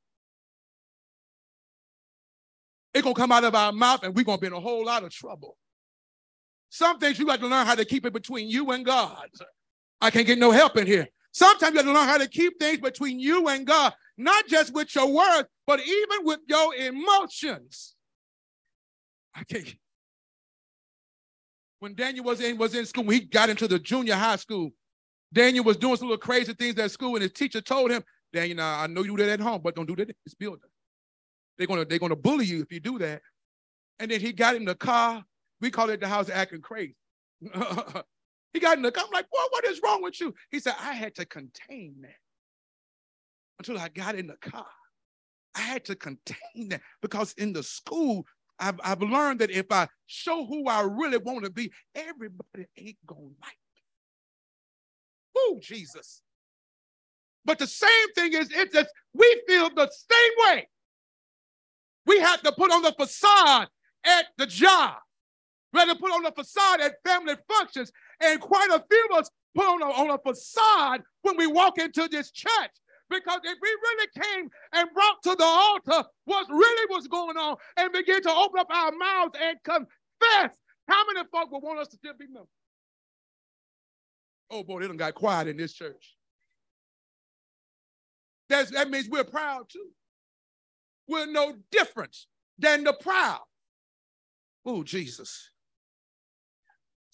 it's gonna come out of our mouth and we're gonna be in a whole lot of trouble. Some things you got to learn how to keep it between you and God. I can't get no help in here. Sometimes you got to learn how to keep things between you and God, not just with your words, but even with your emotions. I can't. When Daniel was in was in school, when he got into the junior high school, Daniel was doing some little crazy things at school, and his teacher told him, Daniel, now I know you do that at home, but don't do that in this building. They're gonna they're gonna bully you if you do that. And then he got in the car we call it the house acting crazy. he got in the car. I'm like, boy, what is wrong with you? He said, I had to contain that until I got in the car. I had to contain that because in the school, I've, I've learned that if I show who I really want to be, everybody ain't gonna like me. Oh, Jesus. But the same thing is, it's just we feel the same way. We have to put on the facade at the job rather put on a facade at family functions. And quite a few of us put on a, on a facade when we walk into this church. Because if we really came and brought to the altar what really was going on and begin to open up our mouths and confess, how many folk would want us to still be members? Oh boy, they done got quiet in this church. That's, that means we're proud too. We're no different than the proud. Oh, Jesus.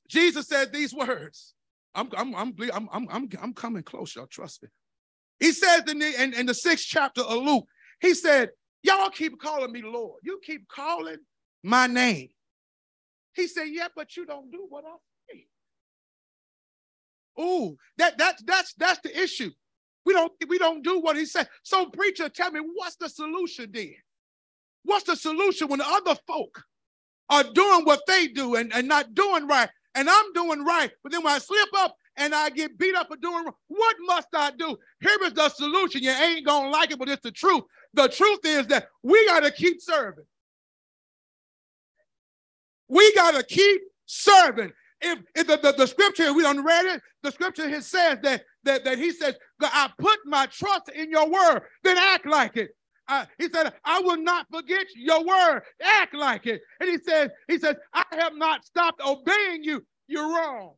Jesus said these words. I'm, I'm, I'm, I'm, I'm, I'm coming close, y'all. Trust me. He says in the, in, in the sixth chapter of Luke, he said, Y'all keep calling me Lord. You keep calling my name. He said, Yeah, but you don't do what I say. Ooh, that, that, that's, that's the issue. We don't, we don't do what he said. So, preacher, tell me, what's the solution then? What's the solution when other folk are doing what they do and, and not doing right? And I'm doing right. But then when I slip up and I get beat up for doing wrong, what must I do? Here is the solution. You ain't gonna like it, but it's the truth. The truth is that we gotta keep serving. We gotta keep serving. If, if the, the, the, scripture, we don't read it, the scripture here says that, that, that he says, I put my trust in your word, then act like it. Uh, he said, I will not forget your word. Act like it. And he says, he says, I have not stopped obeying you. You're wrong.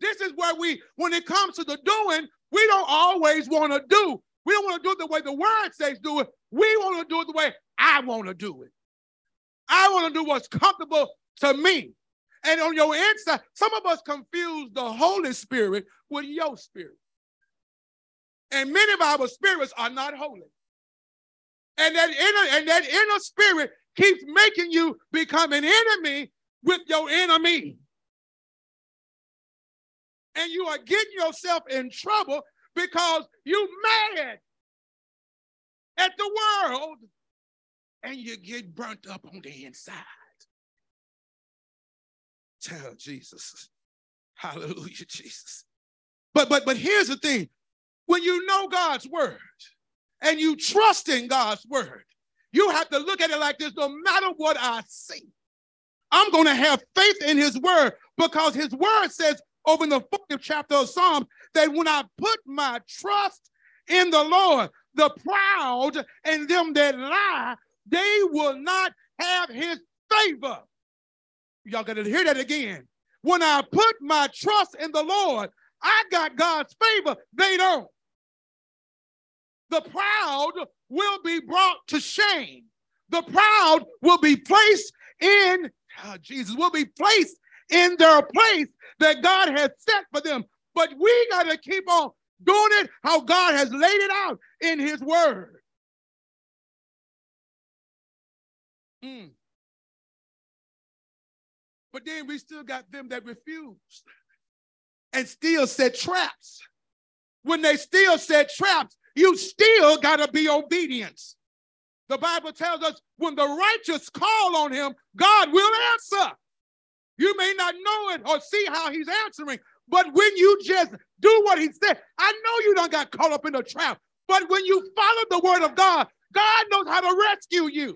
This is where we, when it comes to the doing, we don't always want to do. We don't want to do it the way the word says do it. We want to do it the way I want to do it. I want to do what's comfortable to me. And on your inside, some of us confuse the Holy Spirit with your spirit. And many of our spirits are not holy. And that inner, and that inner spirit keeps making you become an enemy with your enemy. And you are getting yourself in trouble because you mad at the world and you get burnt up on the inside. Tell Jesus. Hallelujah, Jesus. But but but here's the thing when you know God's word and you trust in God's word, you have to look at it like this no matter what I see, I'm going to have faith in his word because his word says over in the 40th chapter of Psalms that when I put my trust in the Lord, the proud and them that lie, they will not have his favor. Y'all got to hear that again. When I put my trust in the Lord, I got God's favor. They don't the proud will be brought to shame. The proud will be placed in, oh, Jesus, will be placed in their place that God has set for them. But we got to keep on doing it how God has laid it out in his word. Mm. But then we still got them that refused and still set traps. When they still set traps, you still got to be obedient. The Bible tells us when the righteous call on him, God will answer. You may not know it or see how he's answering, but when you just do what he said, I know you don't got caught up in a trap, but when you follow the word of God, God knows how to rescue you.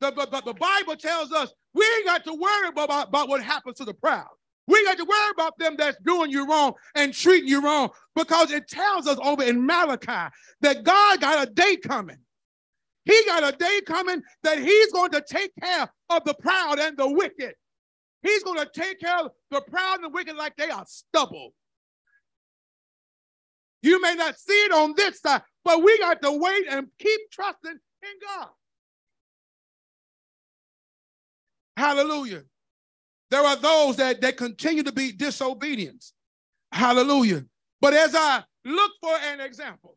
The, the, the Bible tells us we ain't got to worry about, about what happens to the proud. We got to worry about them that's doing you wrong and treating you wrong because it tells us over in Malachi that God got a day coming. He got a day coming that he's going to take care of the proud and the wicked. He's going to take care of the proud and the wicked like they are stubble. You may not see it on this side, but we got to wait and keep trusting in God. Hallelujah. There are those that, that continue to be disobedient. Hallelujah. But as I look for an example,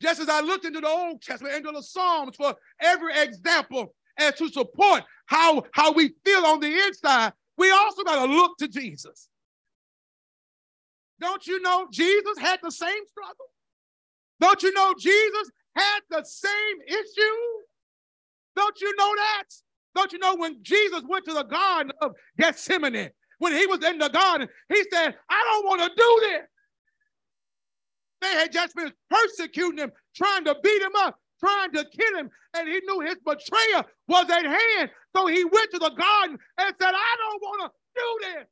just as I looked into the Old Testament, into the Psalms for every example and to support how, how we feel on the inside, we also got to look to Jesus. Don't you know Jesus had the same struggle? Don't you know Jesus had the same issue? Don't you know that? Don't you know when Jesus went to the Garden of Gethsemane, when he was in the garden, he said, I don't want to do this. They had just been persecuting him, trying to beat him up, trying to kill him, and he knew his betrayer was at hand. So he went to the garden and said, I don't want to do this.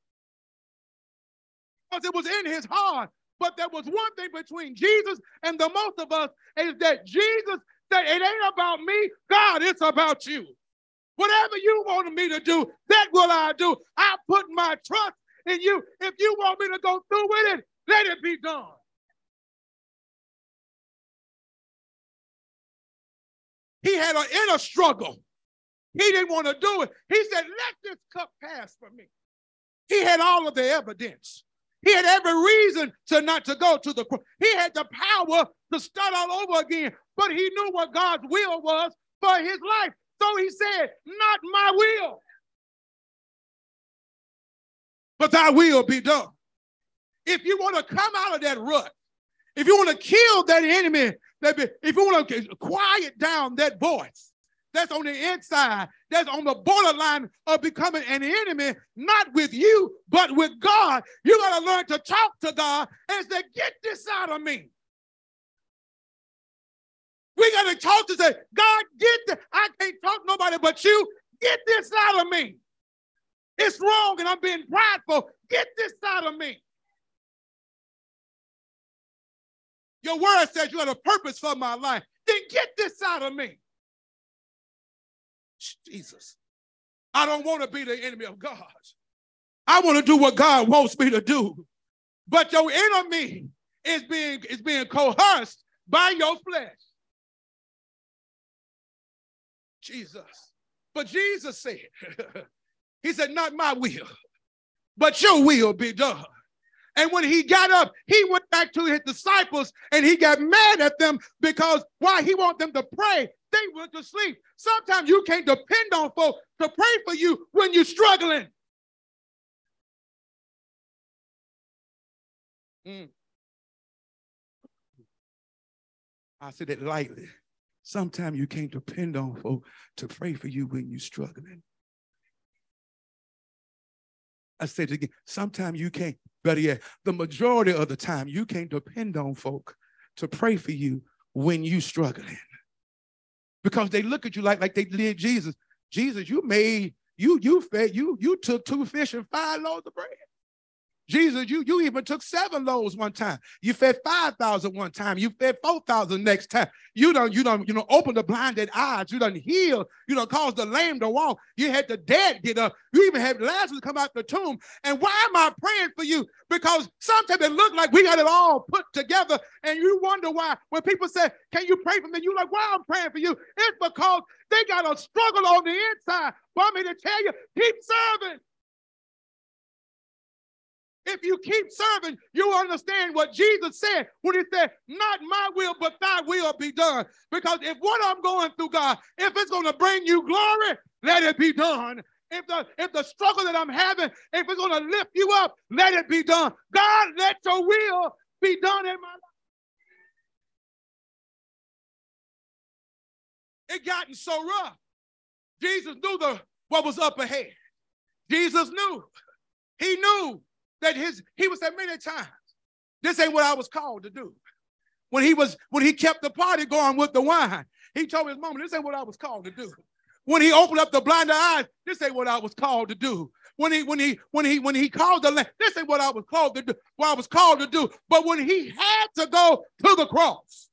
Because it was in his heart. But there was one thing between Jesus and the most of us is that Jesus said, It ain't about me, God, it's about you. Whatever you wanted me to do, that will I do. I put my trust in you. If you want me to go through with it, let it be done. He had an inner struggle. He didn't want to do it. He said, Let this cup pass from me. He had all of the evidence. He had every reason to not to go to the cross. He had the power to start all over again, but he knew what God's will was for his life. So he said, Not my will, but thy will be done. If you want to come out of that rut, if you want to kill that enemy, if you want to quiet down that voice that's on the inside, that's on the borderline of becoming an enemy, not with you, but with God, you got to learn to talk to God and say, Get this out of me. We got to talk to say, God, get the, I can't talk nobody but you. Get this out of me. It's wrong and I'm being prideful. Get this out of me. Your word says you have a purpose for my life. Then get this out of me. Jesus. I don't want to be the enemy of God. I want to do what God wants me to do. But your enemy is being, is being coerced by your flesh. Jesus. But Jesus said, He said, Not my will, but your will be done. And when he got up, he went back to his disciples and he got mad at them because why he want them to pray, they went to sleep. Sometimes you can't depend on folks to pray for you when you're struggling. Mm. I said it lightly. Sometimes you can't depend on folk to pray for you when you're struggling. I said again. Sometimes you can't, better yet, the majority of the time, you can't depend on folk to pray for you when you're struggling. Because they look at you like, like they did Jesus. Jesus, you made, you, you fed, you, you took two fish and five loaves of bread. Jesus, you, you even took seven loaves one time. You fed 5,000 one time. You fed 4,000 next time. You don't, you don't, you know, open the blinded eyes. You don't heal. You don't cause the lame to walk. You had the dead get up. You even had Lazarus come out the tomb. And why am I praying for you? Because sometimes it look like we got it all put together. And you wonder why when people say, can you pray for me? You're like, why I'm praying for you? It's because they got a struggle on the inside. Want me to tell you, keep serving. If you keep serving, you understand what Jesus said when he said, Not my will, but thy will be done. Because if what I'm going through, God, if it's going to bring you glory, let it be done. If the if the struggle that I'm having, if it's going to lift you up, let it be done. God, let your will be done in my life. It gotten so rough. Jesus knew the what was up ahead. Jesus knew. He knew that his he was said many times, this ain't what I was called to do. When he was when he kept the party going with the wine, he told his mama, this ain't what I was called to do. When he opened up the blinded eyes, this ain't what I was called to do. When he when he when he when he called the land, this ain't what I was called to do. What I was called to do. But when he had to go to the cross,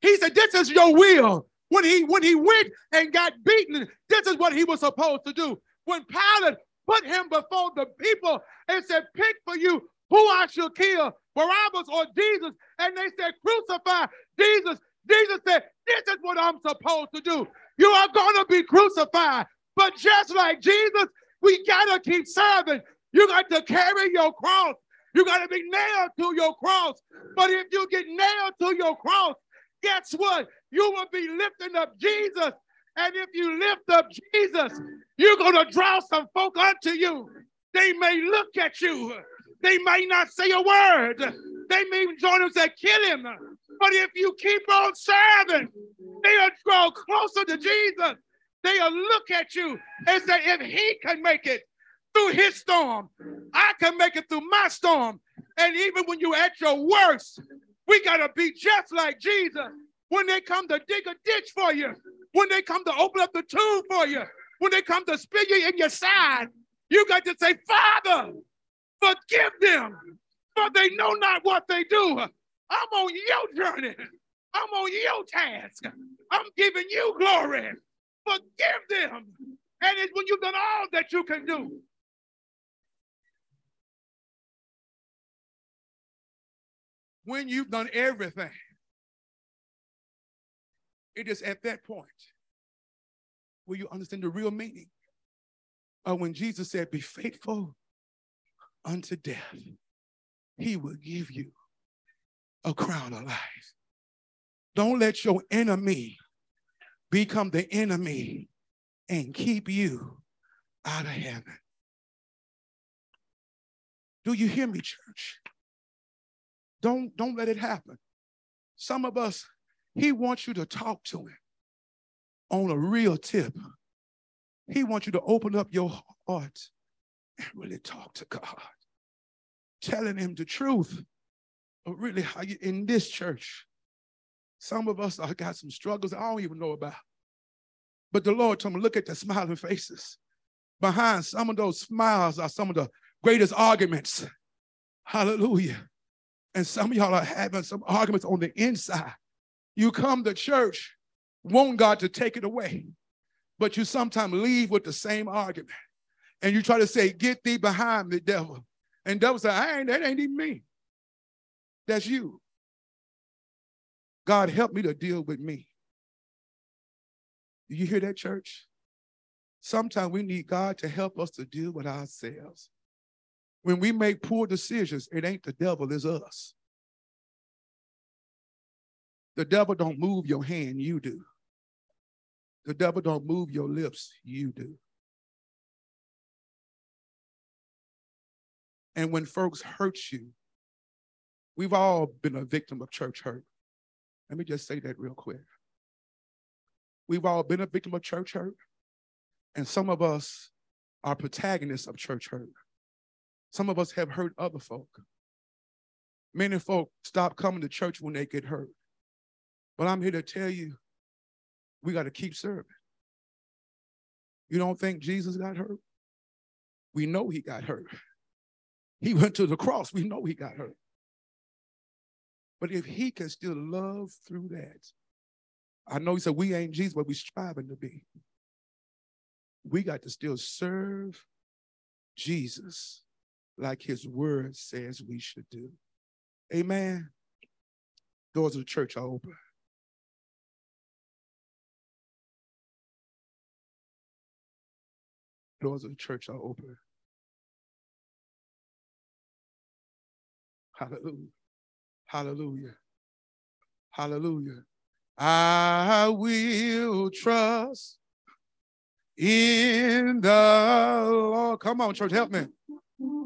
he said, "This is your will." When he when he went and got beaten, this is what he was supposed to do. When Pilate put him before the people and said, Pick for you who I shall kill, Barabbas or Jesus. And they said, Crucify Jesus. Jesus said, This is what I'm supposed to do. You are going to be crucified. But just like Jesus, we got to keep serving. You got to carry your cross. You got to be nailed to your cross. But if you get nailed to your cross, guess what? You will be lifting up Jesus and if you lift up Jesus, you're going to draw some folk unto you. They may look at you. They may not say a word. They may join us and kill him. But if you keep on serving, they'll draw closer to Jesus. They'll look at you and say, if he can make it through his storm, I can make it through my storm. And even when you're at your worst, we got to be just like Jesus. When they come to dig a ditch for you, when they come to open up the tomb for you, when they come to spit you in your side, you got to say, Father, forgive them, for they know not what they do. I'm on your journey. I'm on your task. I'm giving you glory. Forgive them. And it's when you've done all that you can do. When you've done everything it is at that point where you understand the real meaning of when Jesus said, Be faithful unto death, he will give you a crown of life. Don't let your enemy become the enemy and keep you out of heaven. Do you hear me, church? Don't, don't let it happen. Some of us he wants you to talk to him on a real tip. He wants you to open up your heart and really talk to God, telling him the truth of really how you in this church. Some of us have got some struggles I don't even know about. But the Lord told me, look at the smiling faces. Behind some of those smiles are some of the greatest arguments. Hallelujah. And some of y'all are having some arguments on the inside. You come to church, want God to take it away, but you sometimes leave with the same argument. And you try to say, Get thee behind me, devil. And devil say, I ain't, that ain't even me. That's you. God, help me to deal with me. Do you hear that, church? Sometimes we need God to help us to deal with ourselves. When we make poor decisions, it ain't the devil, it's us. The devil don't move your hand, you do. The devil don't move your lips, you do. And when folks hurt you, we've all been a victim of church hurt. Let me just say that real quick. We've all been a victim of church hurt, and some of us are protagonists of church hurt. Some of us have hurt other folk. Many folk stop coming to church when they get hurt. But I'm here to tell you, we got to keep serving. You don't think Jesus got hurt? We know he got hurt. He went to the cross. We know he got hurt. But if he can still love through that, I know he said we ain't Jesus, but we striving to be. We got to still serve Jesus like his word says we should do. Amen. Doors of the church are open. Doors of the church are open. Hallelujah. Hallelujah. Hallelujah. I will trust in the Lord. Come on, church, help me.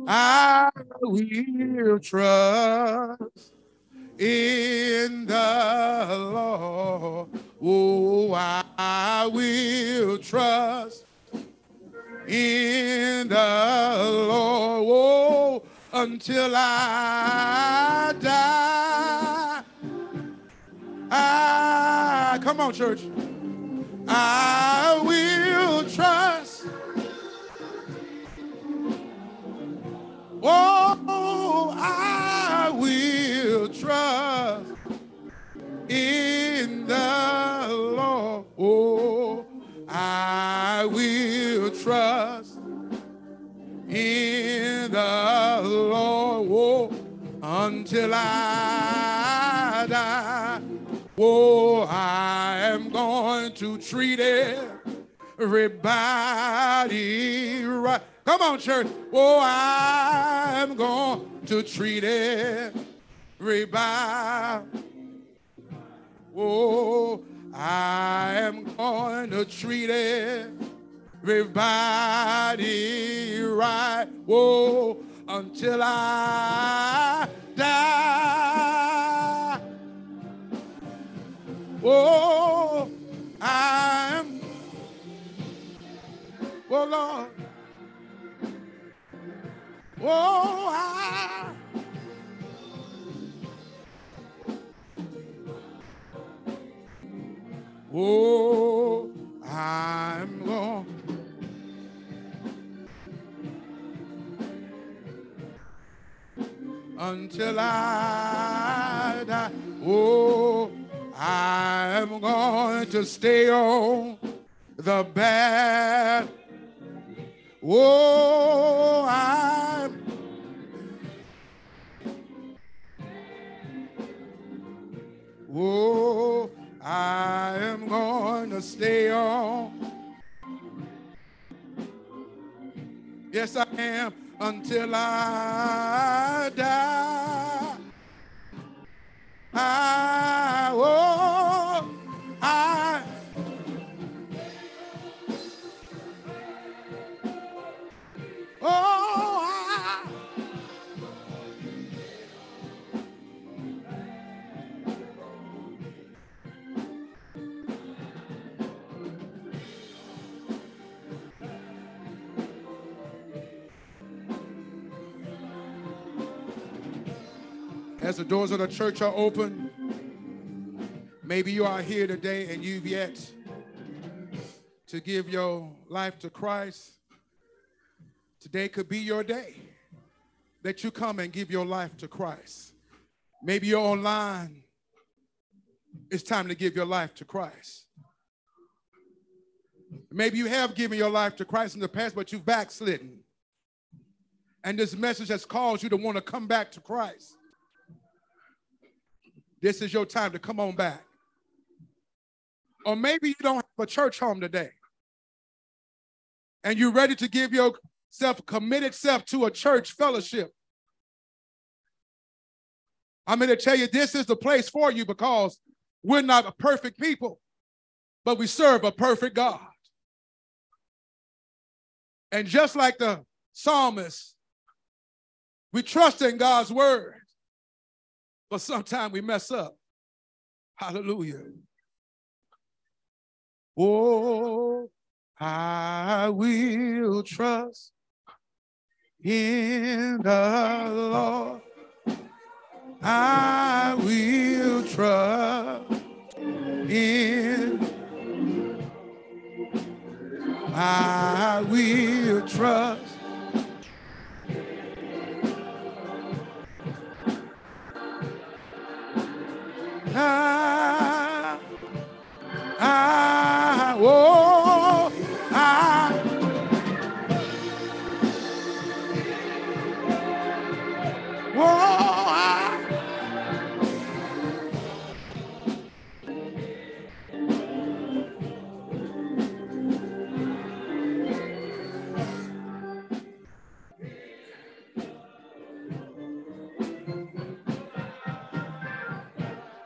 I will trust in the Lord. Oh, I will trust in the Lord oh, until I die. I, come on, church. I will trust. Oh, I will trust in the Lord. Oh, I will in the Lord oh, until I die. Oh, I am going to treat everybody right. Come on, church. Oh, I'm going to treat it, everybody. Oh, I am going to treat everybody right. Whoa, until I die. Whoa, I'm, oh Lord. Oh, I, oh, I'm going. Until I die, oh, I'm going to stay on the bed. Oh, I'm. Oh, I am going to stay on. Yes, I am until I die. I, oh, I. As the doors of the church are open, maybe you are here today and you've yet to give your life to Christ. Today could be your day that you come and give your life to Christ. Maybe you're online. It's time to give your life to Christ. Maybe you have given your life to Christ in the past, but you've backslidden. And this message has caused you to want to come back to Christ. This is your time to come on back. Or maybe you don't have a church home today. And you're ready to give yourself, committed self to a church fellowship. I'm going to tell you this is the place for you because we're not a perfect people, but we serve a perfect God. And just like the psalmist, we trust in God's word, but sometimes we mess up. Hallelujah. Oh, I will trust in the Lord. I will trust in. I will trust Ah.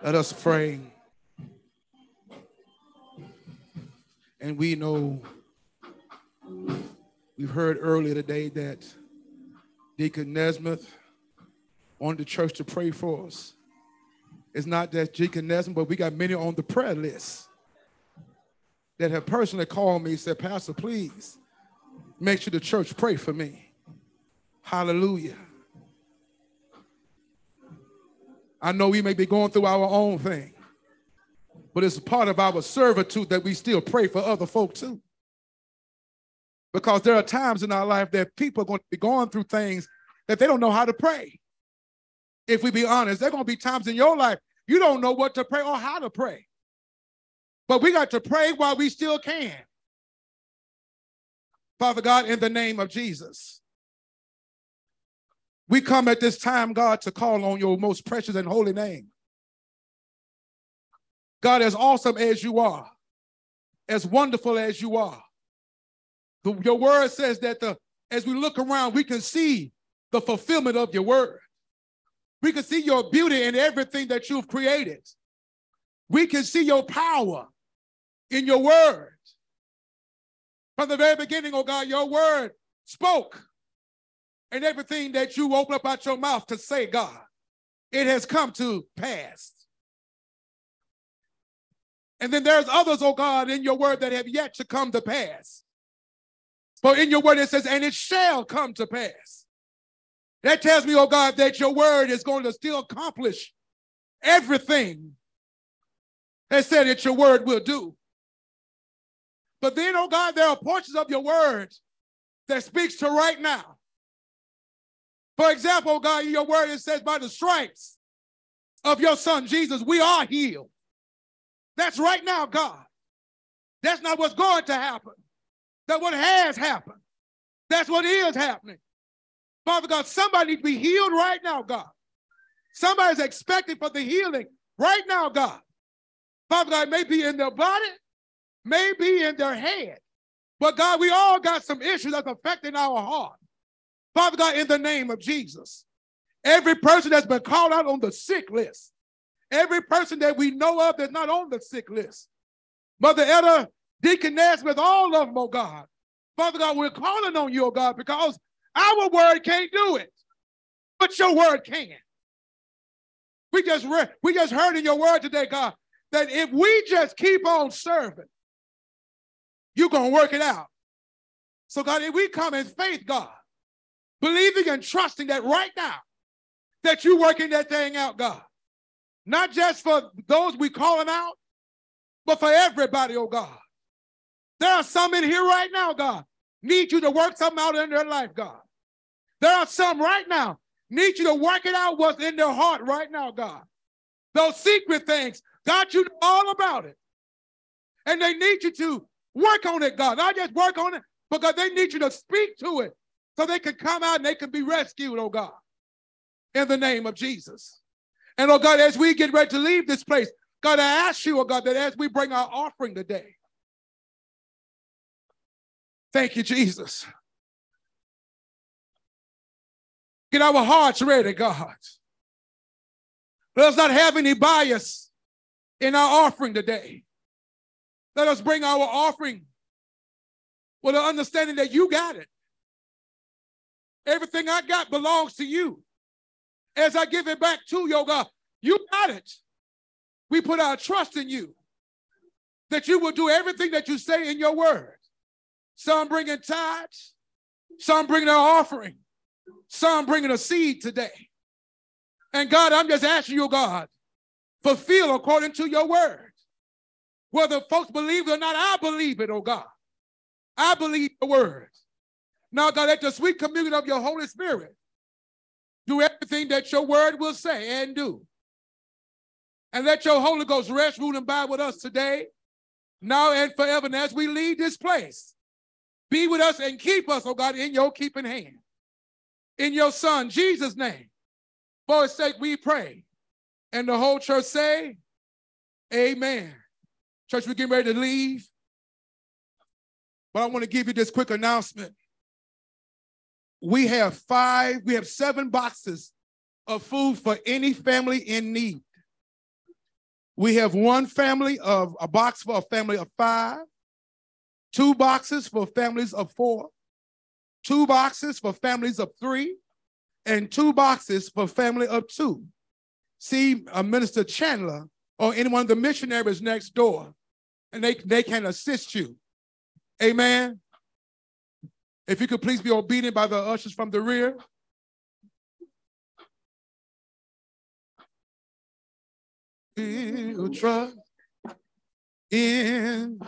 Let us pray. And we know, we've heard earlier today that Deacon Nesmith wanted the church to pray for us. It's not that Deacon Nesmith, but we got many on the prayer list that have personally called me and said, Pastor, please make sure the church pray for me. Hallelujah. I know we may be going through our own thing, but it's part of our servitude that we still pray for other folk too. Because there are times in our life that people are going to be going through things that they don't know how to pray. If we be honest, there are going to be times in your life you don't know what to pray or how to pray. But we got to pray while we still can. Father God, in the name of Jesus, we come at this time, God, to call on your most precious and holy name. God, as awesome as you are, as wonderful as you are, the, your word says that the, as we look around, we can see the fulfillment of your word. We can see your beauty in everything that you've created. We can see your power in your word. From the very beginning, oh God, your word spoke. And everything that you open up out your mouth to say, God, it has come to pass. And then there's others, oh God, in your word that have yet to come to pass. For in your word it says, and it shall come to pass. That tells me, oh God, that your word is going to still accomplish everything that said that your word will do. But then, oh God, there are portions of your word that speaks to right now. For example, God, your word it says, by the stripes of your son Jesus, we are healed. That's right now, God. That's not what's going to happen. That's what has happened. That's what is happening. Father God, somebody needs to be healed right now, God. Somebody's expecting for the healing right now, God. Father God, may be in their body, may be in their head. But God, we all got some issues that's affecting our heart. Father God, in the name of Jesus, every person that's been called out on the sick list, every person that we know of that's not on the sick list, Mother Etta, Deacon Nesmith, all of them, oh God. Father God, we're calling on you, oh God, because our word can't do it, but your word can. We just re- we just heard in your word today, God, that if we just keep on serving, you're gonna work it out. So, God, if we come in faith, God, believing and trusting that right now that you're working that thing out, God, not just for those we calling out, but for everybody, oh God. There are some in here right now, God, need you to work something out in their life, God. There are some right now need you to work it out what's in their heart right now, God. Those secret things, God, you know all about it. And they need you to work on it, God. Not just work on it, because they need you to speak to it so they can come out and they can be rescued, oh God, in the name of Jesus. And oh God, as we get ready to leave this place, God, I ask you, oh God, that as we bring our offering today, thank you, Jesus. Get our hearts ready, God. Let us not have any bias in our offering today. Let us bring our offering with an understanding that you got it. Everything I got belongs to you. As I give it back to you, God, you got it. We put our trust in you that you will do everything that you say in your word. Some bringing tithes, some bringing their offering, some bringing a seed today. And God, I'm just asking you, God, fulfill according to your word. Whether folks believe it or not, I believe it, oh God. I believe the word. Now, God, let the sweet communion of your Holy Spirit do everything that your word will say and do. And let your Holy Ghost rest, rule, and abide with us today, now and forever. And as we leave this place, be with us and keep us, oh God, in your keeping hand in your son Jesus' name. For his sake, we pray. And the whole church say, Amen. Church, we're getting ready to leave. But I want to give you this quick announcement. We have five, we have seven boxes of food for any family in need. We have one family of a box for a family of five, two boxes for families of four, two boxes for families of three, and two boxes for family of two. See a Minister Chandler or any one of the missionaries next door, and they, they can assist you. Amen. If you could please be obedient by the ushers from the rear. Trust in